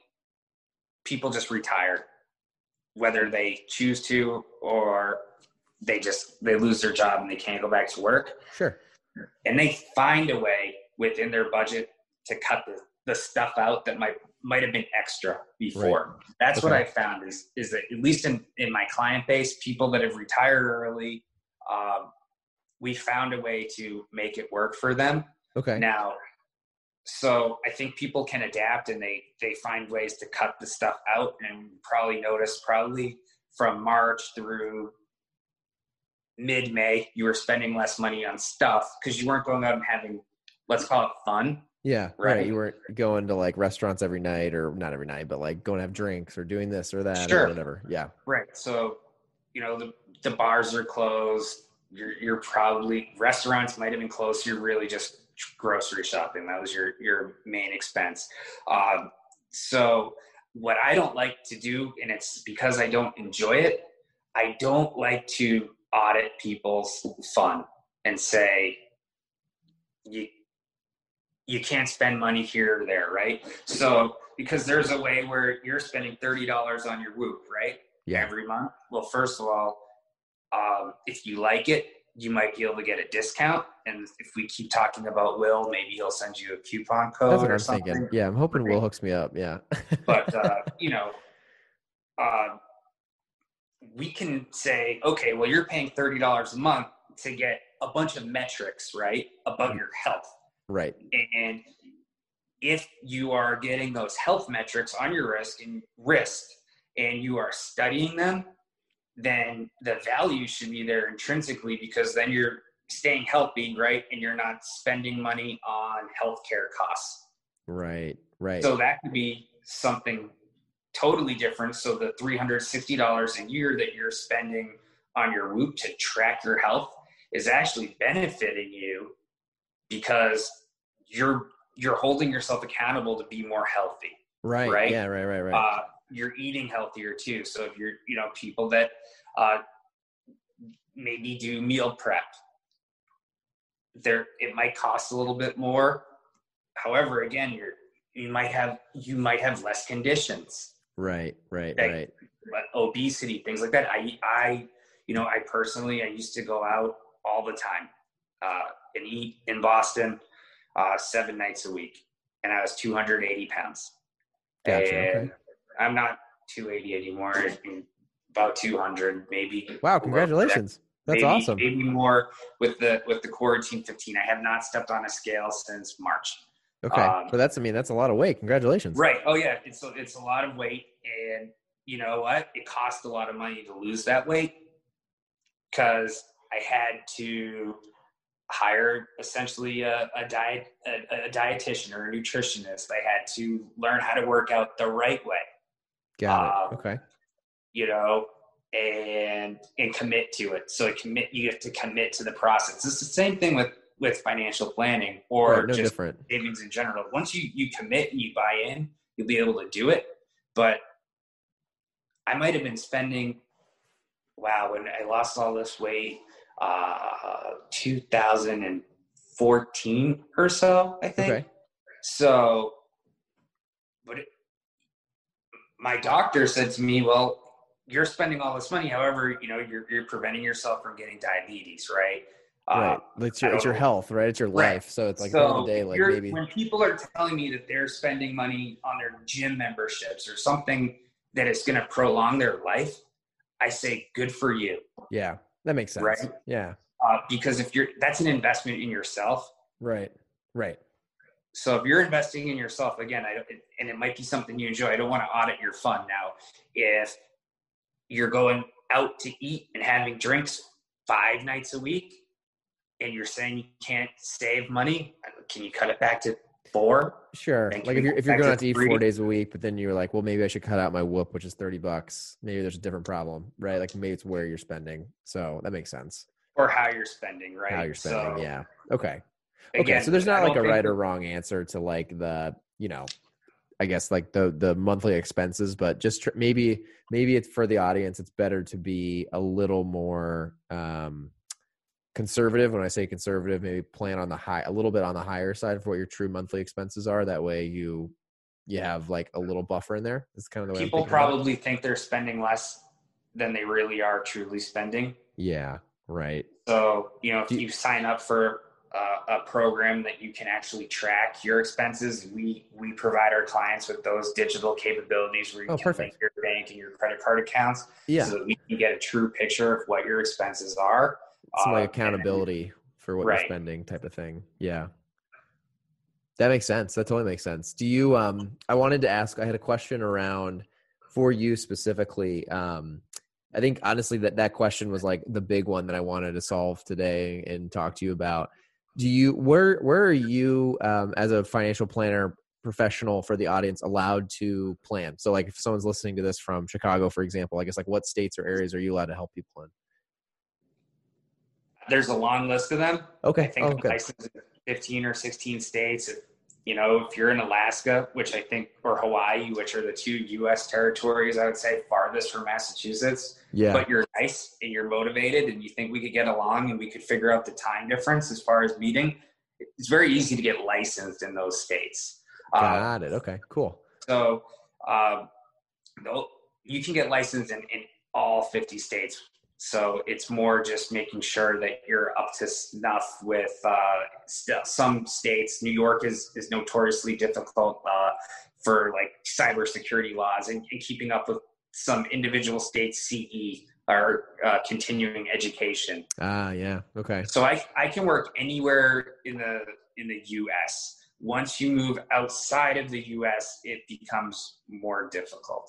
people just retire, whether they choose to or they just they lose their job and they can't go back to work. Sure. And they find a way within their budget to cut the, the stuff out that might might have been extra before. That's what I found is is that at least in, in my client base, people that have retired early, um, we found a way to make it work for them. okay. Now, so I think people can adapt and they they find ways to cut the stuff out and probably notice probably from March through mid May you were spending less money on stuff because you weren't going out and having let's call it fun. Yeah, right. Right. You weren't going to like restaurants every night or not every night, but like going to have drinks or doing this or that Sure. or whatever. Yeah. Right. So, you know, the, the bars are closed. You're, you're probably restaurants might have been closed. You're really just grocery shopping. That was your your main expense. Um, so, what I don't like to do, and it's because I don't enjoy it. I don't like to audit people's fun and say you you can't spend money here or there, right? So because there's a way where you're spending thirty dollars on your Whoop, right? Yeah. every month? Well, first of all, um, if you like it, you might be able to get a discount. And if we keep talking about Will, maybe he'll send you a coupon code That's what or I'm something. thinking. Yeah. I'm hoping Will hooks me up. Yeah. But uh, you know, uh, we can say, okay, well, you're paying $30 a month to get a bunch of metrics, right, about your health. Right. And if you are getting those health metrics on your risk and wrist and you are studying them, then the value should be there intrinsically because then you're staying healthy, right? And you're not spending money on healthcare costs. Right, right. So that could be something totally different. So the $360 a year that you're spending on your Whoop to track your health is actually benefiting you because you're you're holding yourself accountable to be more healthy. Right. Right. Yeah. Right. Right. Right. Uh, you're eating healthier too. So if you're, you know, people that uh, maybe do meal prep, there it might cost a little bit more. However, again, you're you might have you might have less conditions. Right. Right. Like, right. Obesity, things like that. I I you know I personally I used to go out all the time uh, and eat in Boston uh, seven nights a week, and I was 280 pounds. Gotcha. And Okay. I'm not 280 anymore. About 200, maybe. Wow. Congratulations. That's maybe, awesome. Maybe more with the with the quarantine 15. I have not stepped on a scale since March. Okay. um, but that's, I mean, that's a lot of weight. Congratulations. Right. Oh yeah. It's a, it's a lot of weight, and you know what? It cost a lot of money to lose that weight because I had to hire essentially a, a diet a, a dietitian or a nutritionist. I had to learn how to work out the right way. Got it. Okay. you know, and and commit to it. So commit you have to commit to the process. It's the same thing with with financial planning or Right, no just different. savings in general. Once you you commit and you buy in, you'll be able to do it. But I might have been spending wow, when I lost all this weight, uh 2014 or so, I think. Okay. So, but it, my doctor said to me, "Well, you're spending all this money. However, you know, you're you're preventing yourself from getting diabetes, right? Right. Uh, It's your, it's your health, right? It's your Right. life. So it's like so day, like maybe. when people are telling me that they're spending money on their gym memberships or something that is going to prolong their life, I say, good for you, Yeah. That makes sense. Right. Yeah. uh, because if you're that's an investment in yourself. Right. Right. So if you're investing in yourself, again, I and it might be something you enjoy. I don't want to audit your fund now. If you're going out to eat and having drinks five nights a week, and you're saying you can't save money, can you cut it back to four? Sure. Like if you're if you're going out to eat three. four days a week, but then you're like, well, maybe I should cut out my whoop, which is thirty bucks. Maybe there's a different problem, right? Like maybe it's where you're spending. So that makes sense. Or how you're spending, right? How you're spending. So, yeah. Okay. Okay. again, so there's not like a right or wrong answer to like the you know, I guess like the the monthly expenses, but just tr- maybe maybe it's for the audience. It's better to be a little more um conservative when i say conservative maybe plan on the high a little bit on the higher side for what your true monthly expenses are that way you you have like a little buffer in there it's kind of the way people probably think they're spending less than they really are truly spending. yeah right So, you know, if you- you sign up for uh, a program that you can actually track your expenses, we we provide our clients with those digital capabilities where you Oh, can perfect. link your bank and your credit card accounts yeah. so that we can get a true picture of what your expenses are. some Uh, like and then- accountability for what you're spending type of thing. Yeah. That makes sense. That totally makes sense. Do you um i wanted to ask i had a question around for you specifically um i think honestly that that question was like the big one that i wanted to solve today and talk to you about do you where where are you um as a financial planner professional for the audience allowed to plan so like if someone's listening to this from chicago for example i guess like what states or areas are you allowed to help people in There's a long list of them. I okay think oh, I'm good. licensed in 15 or 16 states. You know, if you're in Alaska, which I think, or Hawaii, which are the two U.S. territories, I would say farthest from Massachusetts, yeah but you're nice and you're motivated and you think we could get along and we could figure out the time difference as far as meeting, it's very easy to get licensed in those states. Uh, got it okay cool so tho- you can get licensed in, in all 50 states. So it's more just making sure that you're up to snuff with uh, st- some states. New York is, is notoriously difficult uh, for like cybersecurity laws and, and keeping up with some individual state CE or uh, continuing education. Ah, yeah. Okay. So I I can work anywhere in the in the U.S. Once you move outside of the U.S., it becomes more difficult.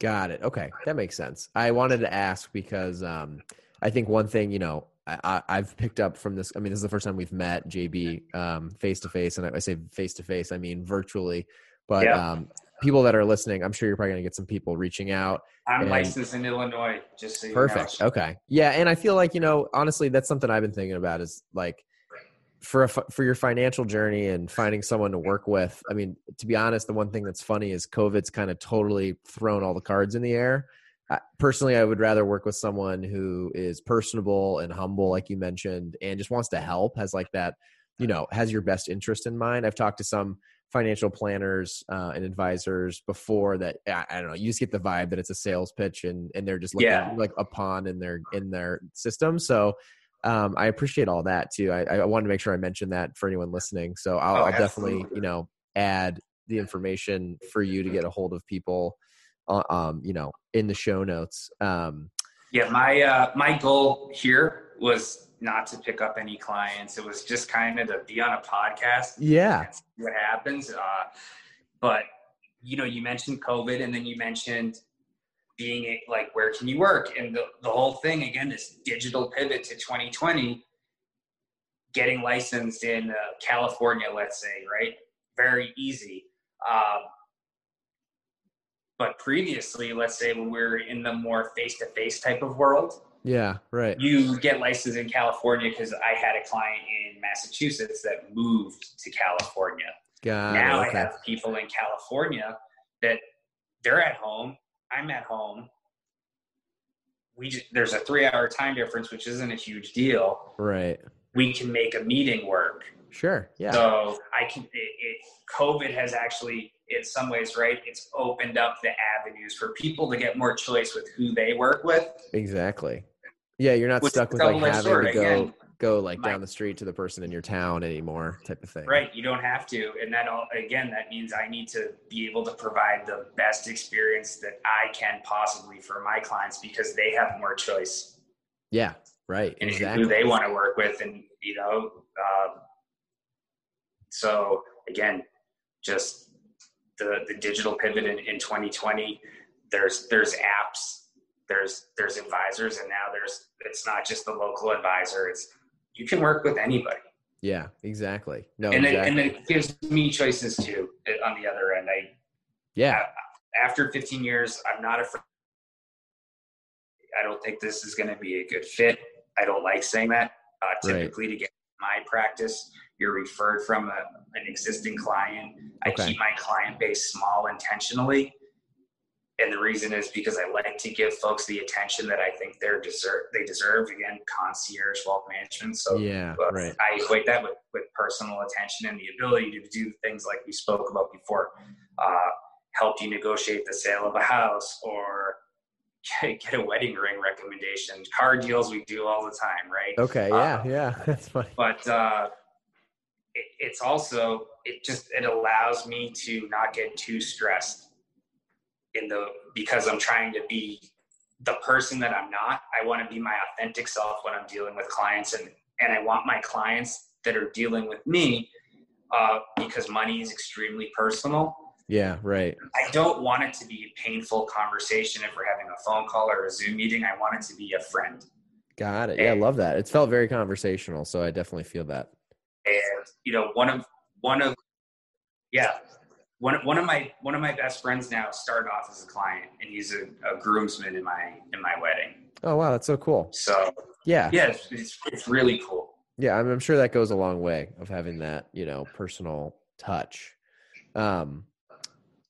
Got it. Okay, that makes sense. I wanted to ask because um, I think one thing you know I, have picked up from this. I mean, this is the first time we've met JB face to face, and I say face to face, I mean virtually. But yeah. um, people that are listening, I'm sure you're probably going to get some people reaching out. I'm and, licensed in Illinois, just so perfect. Know. Okay, yeah, and I feel like you know, honestly, that's something I've been thinking about is like for a, for your financial journey and finding someone to work with. I mean, to be honest, the one thing that's funny is COVID's kind of totally thrown all the cards in the air. I, personally, I would rather work with someone who is personable and humble, like you mentioned, and just wants to help. Has like that, you know, has your best interest in mind. I've talked to some financial planners uh, and advisors before that I, I, don't know you just get the vibe that it's a sales pitch and and they're just looking yeah. like a pawn in their in their system so um, I appreciate all that too. I, I wanted to make sure I mentioned that for anyone listening. So I'll, oh, I'll definitely, you know, add the information for you to get a hold of people, uh, um, you know, in the show notes. Um, yeah, my uh, my goal here was not to pick up any clients. It was just kind of to be on a podcast. Yeah, what happens. Uh, but you know, you mentioned COVID, and then you mentioned being like where can you work? And the, the whole thing again this digital pivot to 2020 getting licensed in uh, california let's say right? Very easy. Um, but previously let's say when we are in the more face-to-face type of world yeah right. you get licensed in california because i had a client in massachusetts that moved to california. Got now it, okay. i have people in california that they're at home I'm at home. We just, there's a three hour time difference, which isn't a huge deal. Right. We can make a meeting work. Sure. Yeah. So I can. It, it, COVID has actually, in some ways, right? It's opened up the avenues for people to get more choice with who they work with. Exactly. Yeah, you're not Which stuck with like having to go. Again, go like my, down the street to the person in your town anymore type of thing right you don't have to and that all again that means i need to be able to provide the best experience that i can possibly for my clients because they have more choice yeah right and exactly. who they want to work with and you know um, so again just the the digital pivot in, in 2020 there's there's apps there's there's advisors and now there's it's not just the local advisor it's you can work with anybody. Yeah, exactly. No, and exactly. It, and it gives me choices too uh, on the other end. I yeah. After 15 years, I'm not afraid. I don't think this is going to be a good fit. I don't like saying that. Uh, typically, right. to get my practice, you're referred from a, an existing client. I okay. keep my client base small intentionally and the reason is because I like to give folks the attention that I think they're deserve they deserve. Again, concierge wealth management. So yeah, right. I equate that with with personal attention and the ability to do things like we spoke about before. Uh, help you negotiate the sale of a house or get, get a wedding ring recommendation. Car deals we do all the time, right? Okay, yeah, uh, yeah, that's funny. But uh, it, it's also it just it allows me to not get too stressed in the because I'm trying to be the person that I'm not. I want to be my authentic self when I'm dealing with clients, and and I want my clients that are dealing with me uh, because money is extremely personal. Yeah, right. I don't want it to be a painful conversation if we're having a phone call or a Zoom meeting. I want it to be a friend. Got it. Yeah, I love that. It's felt very conversational, so I definitely feel that. And you know, one of one of yeah, one, one of my one of my best friends now started off as a client and he's a, a groomsman in my in my wedding. Oh wow that's so cool. So yeah. yeah it's, it's, it's really cool. Yeah I'm, I'm, sure that goes a long way of having that you know personal touch. Um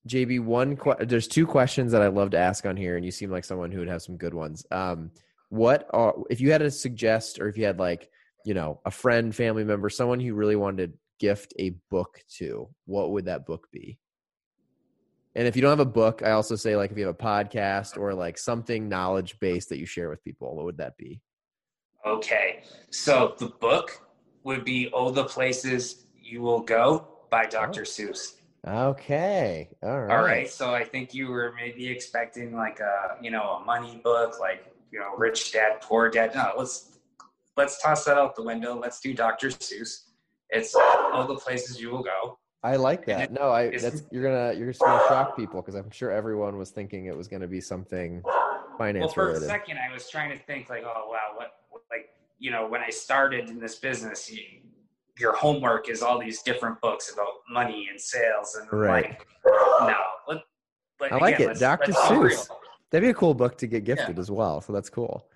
jb one que- there's two questions that i love to ask on here and you seem like someone who would have some good ones. Um what are if you had to suggest or if you had like you know a friend family member someone who really wanted gift a book to, what would that book be? And if you don't have a book, I also say like if you have a podcast or like something knowledge based that you share with people, what would that be? Okay. So the book would be All the Places You Will Go by Dr. Oh. Seuss. Okay. All right. All right. So I think you were maybe expecting like a you know a money book, like you know Rich Dad Poor Dad. No, let's let's toss that out the window. Let's do Dr. Seuss. It's all the places you will go. I like that. No, I that's you're gonna you're just gonna shock people because I'm sure everyone was thinking it was gonna be something financial. Well, finance for a second, I was trying to think like, oh wow, what what- like you know when I started in this business, you, your homework is all these different books about money and sales and Right. like no. Let, but I like again, it. Dr. Seuss. That'd be a cool book to get gifted as well. So that's cool.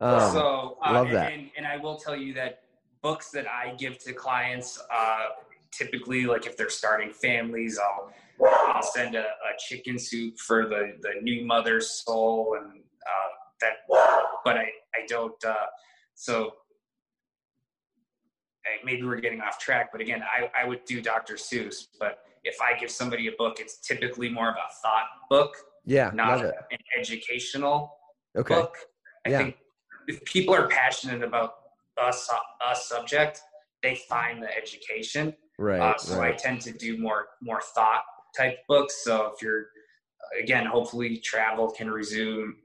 Um, so uh, love that. And, and I will tell you that books that I give to clients, uh, typically like if they're starting families, I'll I'll send a, a chicken soup for the the new mother's soul and uh, that. But I I don't. Uh, so maybe we're getting off track. But again, I I would do Dr. Seuss. But if I give somebody a book, it's typically more of a thought book, yeah, not an educational Okay. book. I Yeah. think if people are passionate about a, a subject, they find the education. Right. uh, so I tend to do more more thought type books. So if you're again, hopefully travel can resume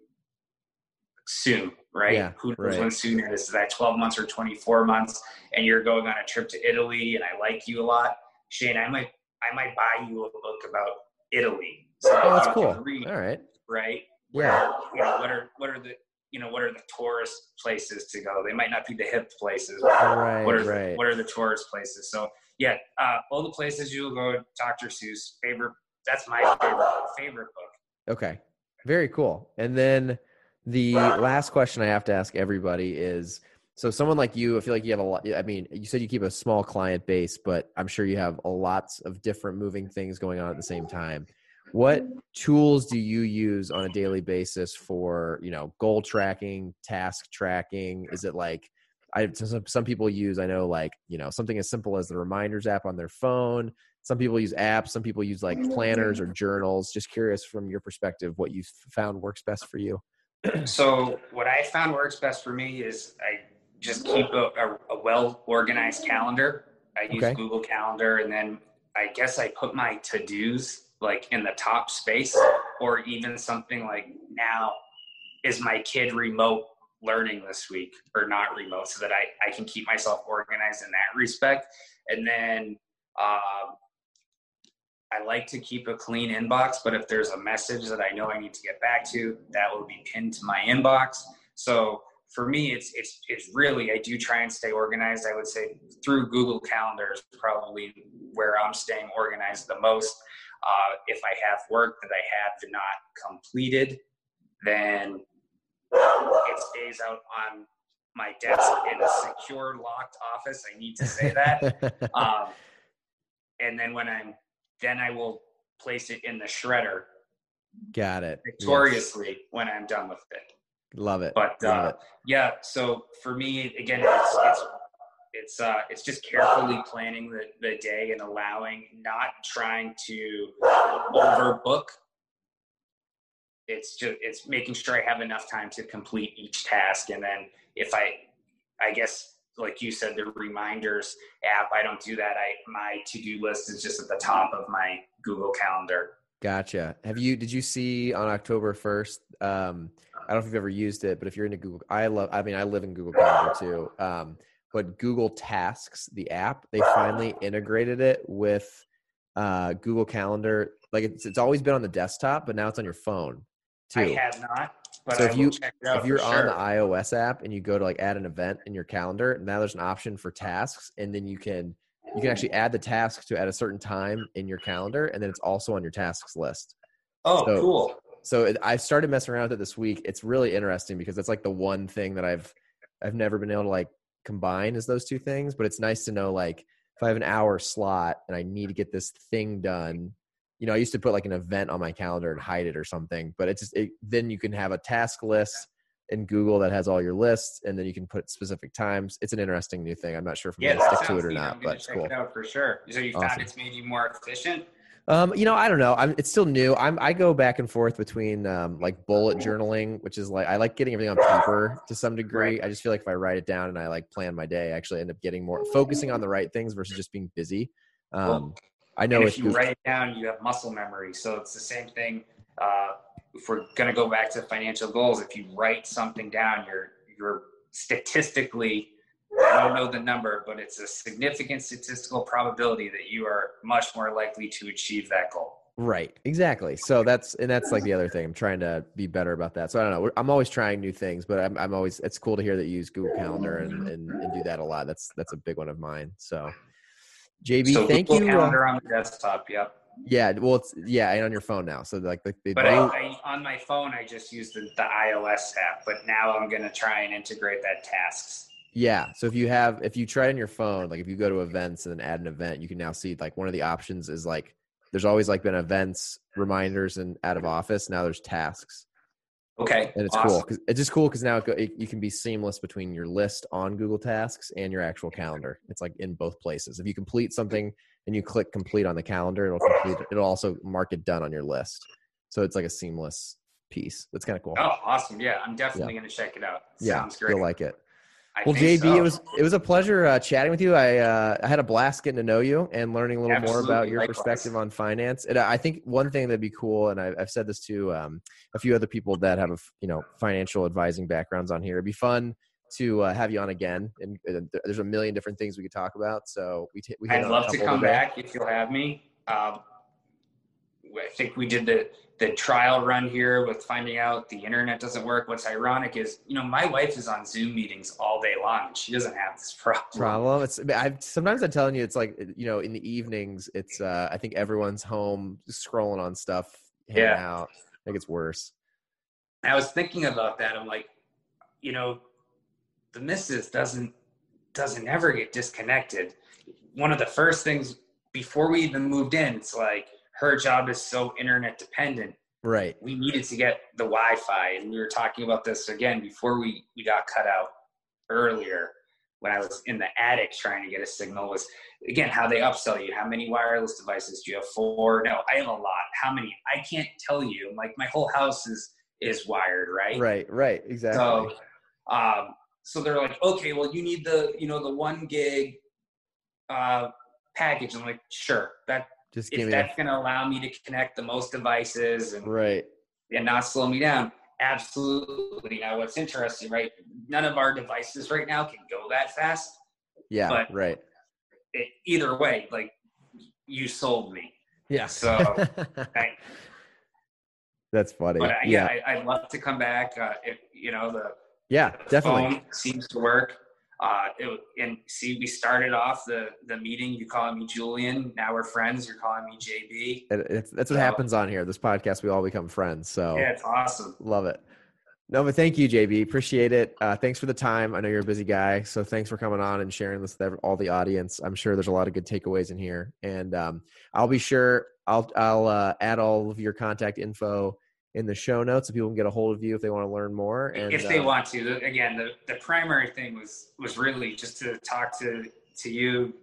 soon, right? Yeah, Who knows right. when soon it is? Is that 12 months or 24 months? And you're going on a trip to Italy, and I like you a lot, Shane. I might I might buy you a book about Italy. So Oh, that's cool. read, All right. right? Yeah. you know what are what are the you know what are the tourist places to go they might not be the hip places but Right. what are right. the, what are the tourist places so yeah uh, all the places you'll go dr seuss favorite that's my favorite favorite book Okay. Very cool. And then the last question I have to ask everybody is so someone like you, I feel like you have a lot I mean, you said you keep a small client base, but I'm sure you have a lots of different moving things going on at the same time. What tools do you use on a daily basis for, you know, goal tracking, task tracking? Is it like I some, some people use I know like, you know, something as simple as the reminders app on their phone. Some people use apps, some people use like planners or journals. Just curious from your perspective what you found works best for you. so what i found works best for me is i just keep a, a, a well organized calendar i use Okay. google calendar and then i guess i put my to-dos like in the top space or even something like now is my kid remote learning this week or not remote so that i, I can keep myself organized in that respect? And then um, i like to keep a clean inbox but if there's a message that i know i need to get back to that will be pinned to my inbox. So for me it's it's it's really i do try and stay organized. I would say through google calendar is probably where i'm staying organized the most uh, if i have work that i have not completed then it stays out on my desk in a secure locked office i need to say that um, and then when i'm then i will place it in the shredder Got it. Yes. victoriously when i'm done with it Love it. but Love uh, it. yeah so for me again it's it's it's uh it's just carefully planning the, the day and allowing not trying to overbook it's just it's making sure i have enough time to complete each task and then if i i guess like you said the reminders app i don't do that i my to-do list is just at the top of my google calendar Gotcha. Have you? Did you see on October first? Um, I don't know if you've ever used it, but if you're into Google, I love. I mean, I live in Google Calendar too. Um, but Google Tasks, the app, they finally integrated it with uh, Google Calendar. Like it's it's always been on the desktop, but now it's on your phone too. i have not but So I if you- check it out if you're on sure. the iOS app and you go to like add an event in your calendar, now there's an option for tasks, and then you can you can actually add the task to at a certain time in your calendar, and then it's also on your tasks list. oh so- cool So it, I started messing around with it this week. It's really interesting because it's like the one thing that I've I've never been able to like combine is those two things. But it's nice to know like if I have an hour slot and I need to get this thing done. You know, I used to put like an event on my calendar and hide it or something, but it's just it, then you can have a task list in Google that has all your lists, and then you can put specific times. It's an interesting new thing. I'm not sure if I'm Yeah, going to stick to it or neat. not, but it's cool. it out for sure. So you Awesome. found it's made you more efficient? Um, you know, I don't know. I'm it's still new. I'm I go back and forth between um like bullet journaling, which is like I like getting everything on paper to some degree. I just feel like if I write it down and I like plan my day, I actually end up getting more focusing on the right things versus just being busy. Um I know if you write it down, you have muscle memory. So it's the same thing. Uh, if we're going to go back to financial goals, if you write something down, you're you're statistically, I don't know the number, but it's a significant statistical probability that you are much more likely to achieve that goal. Right. Exactly. So that's and that's like the other thing. I'm trying to be better about that. So I don't know. I'm always trying new things, but I'm I'm always it's cool to hear that you use Google Calendar and and, and do that a lot. That's that's a big one of mine. So JB, so thank Google you. uh, Calendar on the desktop. Yep. yeah. Well, it's yeah, and on your phone now. So like the, the But I, I, on my phone, I just use the, the iOS app. But now I'm going to try and integrate that tasks. Yeah. So if you have, if you try it on your phone, like if you go to events and then add an event, you can now see like one of the options is like there's always like been events, reminders, and out of office. Now there's tasks, Okay. and it's awesome. cool because it's just cool because now it, go, it, you can be seamless between your list on Google Tasks and your actual calendar. It's like in both places. If you complete something and you click complete on the calendar, it'll complete. It'll also mark it done on your list. So it's like a seamless piece. That's kind of cool. Oh, awesome. Yeah, I'm definitely going to check it out. yeah, Sounds great. you'll like it. I Well, JB, so. it was it was a pleasure uh, chatting with you. I uh, I had a blast getting to know you and learning a little more about your likewise. perspective on finance. And I think one thing that'd be cool, and I, I've said this to um, a few other people that have you know financial advising backgrounds on here. It'd be fun to uh, have you on again. And th- there's a million different things we could talk about. So we t- we. I'd love to come today. back if you'll have me. Um, I think we did the the trial run here with finding out the internet doesn't work. What's ironic is, you know, my wife is on Zoom meetings all day long, and she doesn't have this problem. problem. It's I sometimes I'm telling you, it's like you know, in the evenings, it's uh I think everyone's home scrolling on stuff, hanging Yeah. out. I think it's worse. I was thinking about that. I'm like, you know, the missus doesn't doesn't ever get disconnected. One of the first things before we even moved in, it's like her job is so internet dependent. Right. We needed to get the Wi-Fi, and we were talking about this again before we we got cut out earlier when I was in the attic trying to get a signal. Was again how they upsell you. How many wireless devices do you have? Four? No, I have a lot. How many? I can't tell you. Like my whole house is is wired, right? Right. Right. Exactly. So, um, so they're like, okay, well, you need the, you know, the one gig uh, package. I'm like, sure, that Just give if me that's going to allow me to connect the most devices and. Right. and not slow me down. Absolutely. Now, what's interesting, right? None of our devices right now can go that fast. Yeah. But- right. It, either way, like you sold me. Yeah. So, I, That's funny. but uh, yeah, yeah. I, I'd love to come back. Uh, if you know the Yeah. The Definitely. phone seems to work. Uh, it, and see, we started off the the meeting. You calling me Julian. Now we're friends. You're calling me JB. It- it's, that's what So- happens on here. This podcast, we all become friends. So Yeah, it's awesome. love it. No, but thank you, JB. Appreciate it. Uh, thanks for the time. I know you're a busy guy, so thanks for coming on and sharing this with all the audience. I'm sure there's a lot of good takeaways in here, and um, I'll be sure I'll I'll uh, add all of your contact info in the show notes so people can get a hold of you if they want to learn more. And if they uh, want to, again, the, the primary thing was was really just to talk to to you,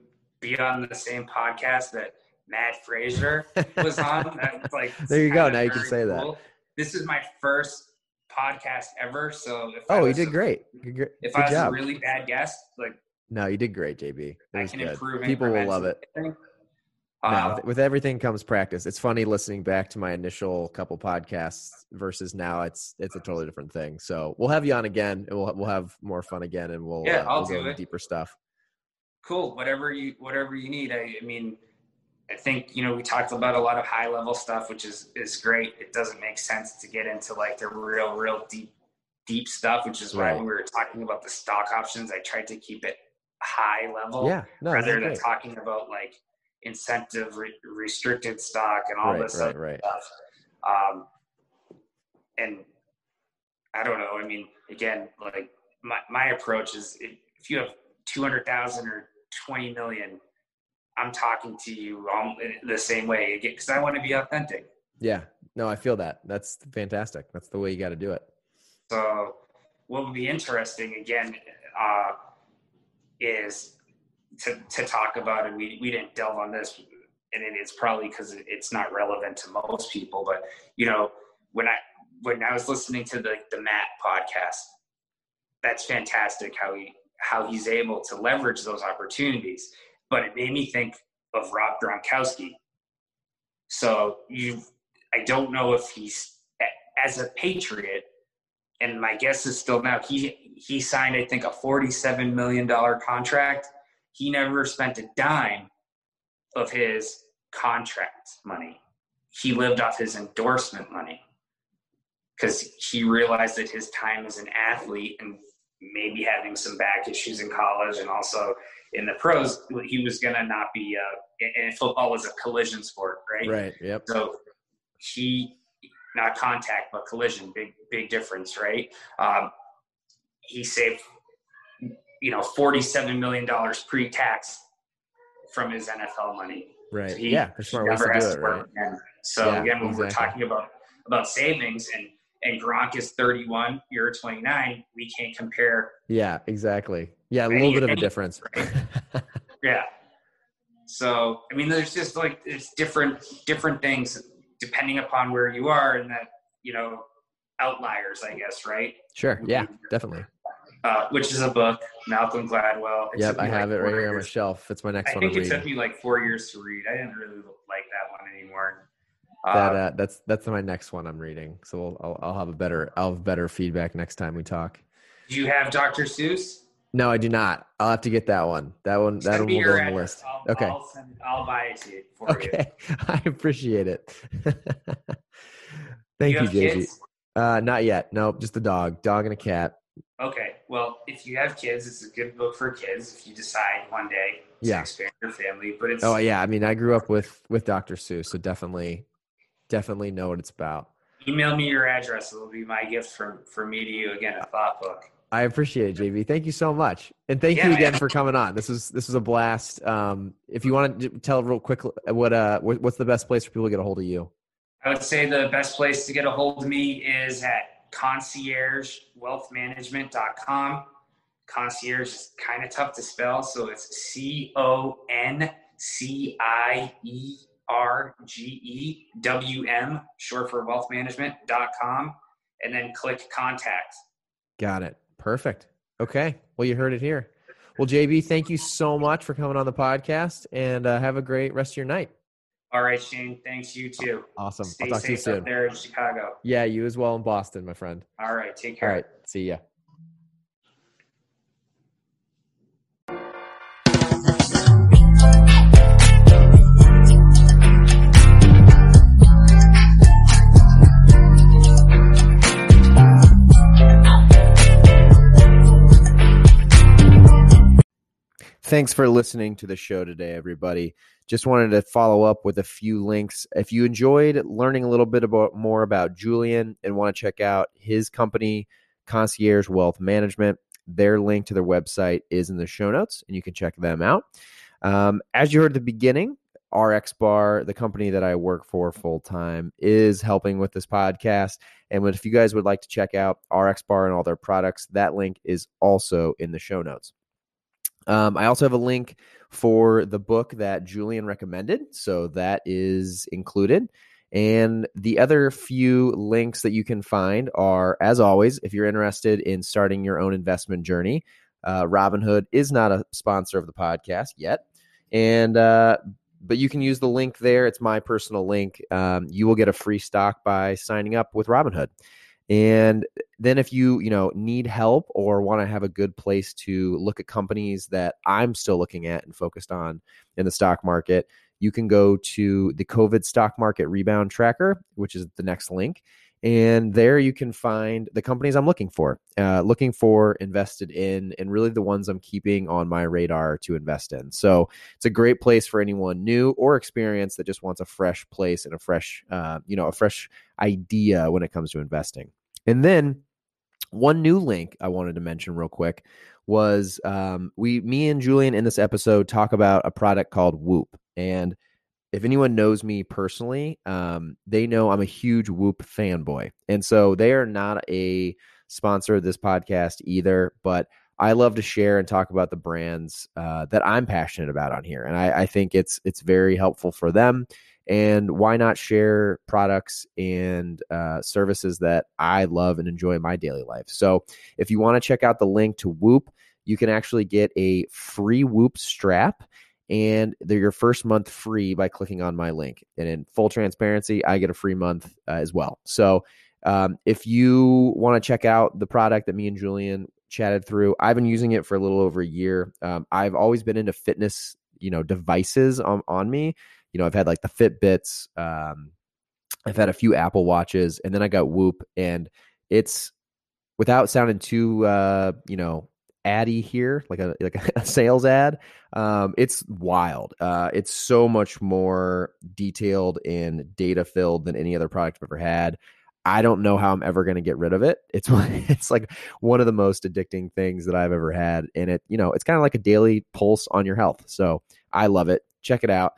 be on the same podcast that Mat Fraser was on. That's like There you go. Now you can say that. This is my first podcast ever, so if oh, you did a- great. Good, good If I was job. a really bad guest, like no, you did great, JB. It I can good. improve. People will love it. No, Uh, with- everything comes practice. It's funny listening back to my initial couple podcasts versus now. It's it's a totally different thing. So we'll have you on again, and we'll we'll have more fun again, and we'll Yeah, uh, I'll we'll go do it. deeper stuff. cool whatever you whatever you need I, I mean i think you know we talked about a lot of high level stuff which is is great it doesn't make sense to get into like the real real deep deep stuff which is why Right. when we were talking about the stock options i tried to keep it high level yeah, no, rather than great. talking about like incentive re- restricted stock and all right, this right, right. stuff. Um, and I don't know. I mean, again, like my, my approach is if if you have 200,000 or 20 million, I'm talking to you um, the same way because I want to be authentic. Yeah, no, I feel that. That's fantastic. That's the way you got to do it. So, what would be interesting again uh, is to, to talk about, and we, we didn't delve on this, and it is probably because it's not relevant to most people. But you know, when I when I was listening to the the Mat podcast, that's fantastic how he how he's able to leverage those opportunities. But it made me think of Rob Gronkowski So you, I don't know if he's as a Patriot, and my guess is still now he he signed I think a forty-seven million dollar contract. He never spent a dime of his contract money. He lived off his endorsement money because he realized that his time as an athlete and maybe having some back issues in college and also in the pros, he was going to not be, uh, and football was a collision sport, right? Right. Yep. So he, not contact, but collision, big, big difference, right? Um, he saved, you know, $47 million pre tax from his NFL money. Right. So he, yeah. There's smart ways to do it, right? Again. So Yeah, again, when we're talking about, about savings and, and Gronk is 31, you're 29, we can't compare Yeah, exactly. Yeah, a Any- little bit of a any- difference. Yeah. So I mean, there's just like it's different different things depending upon where you are, and that you know outliers, I guess, right? sure. Yeah, definitely. Uh, which is a book, Malcolm Gladwell. It Yep, I like, have it right here on my shelf. It's my next I one I'm think it took me like four years to read. I didn't really like that one anymore. Uh, That uh, that's that's my next one I'm reading. So we'll, I'll I'll have a better I'll have better feedback next time we talk. do you have Dr. Seuss? No, I do not. I'll have to get that one. That one that one will go on the list. I'll, Okay. I'll, send, I'll buy it to you for you. Okay, I appreciate it. Thank you, have JB. Uh, not yet. Nope, just a dog, dog and a cat. Okay. Well, if you have kids, it's a good book for kids. If you decide one day to Yeah. expand your family, but it's Oh yeah, I mean, I grew up with with Dr. Seuss, so definitely, definitely know what it's about. email me your address. It'll be my gift from from me to you. Again, a thought book. I appreciate it, JB. Thank you so much, and thank Yeah, you again man. for coming on. This was this was a blast. Um, if you want to tell real quick what uh what's the best place for people to get a hold of you? I would say the best place to get a hold of me is at conciergewealthmanagement.com. Concierge is kind of tough to spell, so it's C O N C I E R G E W M, short for wealthmanagement.com, and then click contact. Got it. Perfect. Okay. Well, you heard it here. Well, JB, thank you so much for coming on the podcast, and uh, have a great rest of your night. All right, Shane. Thanks. You too. Awesome. Stay I'll talk to you soon. up there in Chicago. Yeah, you as well in Boston, my friend. All right. Take care. right. See ya. Thanks for listening to the show today, everybody. Just wanted to follow up with a few links. If you enjoyed learning a little bit about more about Julian and want to check out his company, Concierge Wealth Management, their link to their website is in the show notes, and you can check them out. Um, as you heard at the beginning, RX Bar, the company that I work for full time, is helping with this podcast. And if you guys would like to check out RX Bar and all their products, that link is also in the show notes. Um, I also have a link for the book that Julian recommended. So that is included. And the other few links that you can find are, as always, if you're interested in starting your own investment journey, uh, Robinhood is not a sponsor of the podcast yet. And, uh, but you can use the link there. It's my personal link. Um, you will get a free stock by signing up with Robinhood. And then if you, you know, need help or want to have a good place to look at companies that I'm still looking at and focused on in the stock market, you can go to the COVID stock market rebound tracker, which is the next link. And there you can find the companies I'm looking for, uh, looking for, invested in, and really the ones I'm keeping on my radar to invest in. So it's a great place for anyone new or experienced that just wants a fresh place and a fresh, uh, you know, a fresh idea when it comes to investing. And then one new link I wanted to mention real quick was um, we, me and Julian in this episode talk about a product called Whoop. And if anyone knows me personally, um, they know I'm a huge Whoop fanboy. And so they are not a sponsor of this podcast either, but I love to share and talk about the brands uh, that I'm passionate about on here. And I, I think it's it's very helpful for them and why not share products and uh, services that I love and enjoy in my daily life? So, if you want to check out the link to Whoop, you can actually get a free Whoop strap and they're your first month free by clicking on my link. And in full transparency, I get a free month uh, as well. So um, if you want to check out the product that me and Julian chatted through, I've been using it for a little over a year. Um, I've always been into fitness, you know, devices on, on me. You know, I've had like the Fitbits, um, I've had a few Apple Watches, and then I got Whoop, and it's without sounding too, uh, you know, addy here, like a like a sales ad. Um, it's wild. Uh, it's so much more detailed and data filled than any other product I've ever had. I don't know how I'm ever going to get rid of it. It's it's like one of the most addicting things that I've ever had, and it you know it's kind of like a daily pulse on your health. So I love it. Check it out.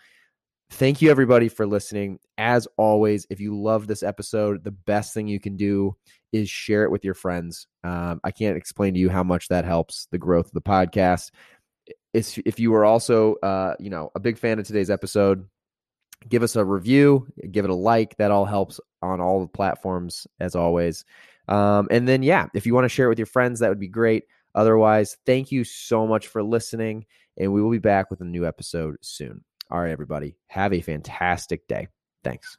Thank you everybody for listening. As always, if you love this episode, the best thing you can do is share it with your friends. Um, I can't explain to you how much that helps the growth of the podcast. If you are also, uh, you know, a big fan of today's episode, give us a review, give it a like. That all helps on all the platforms, as always. Um, and then, yeah, if you want to share it with your friends, that would be great. Otherwise, thank you so much for listening, and we will be back with a new episode soon. All right, everybody, have a fantastic day. Thanks.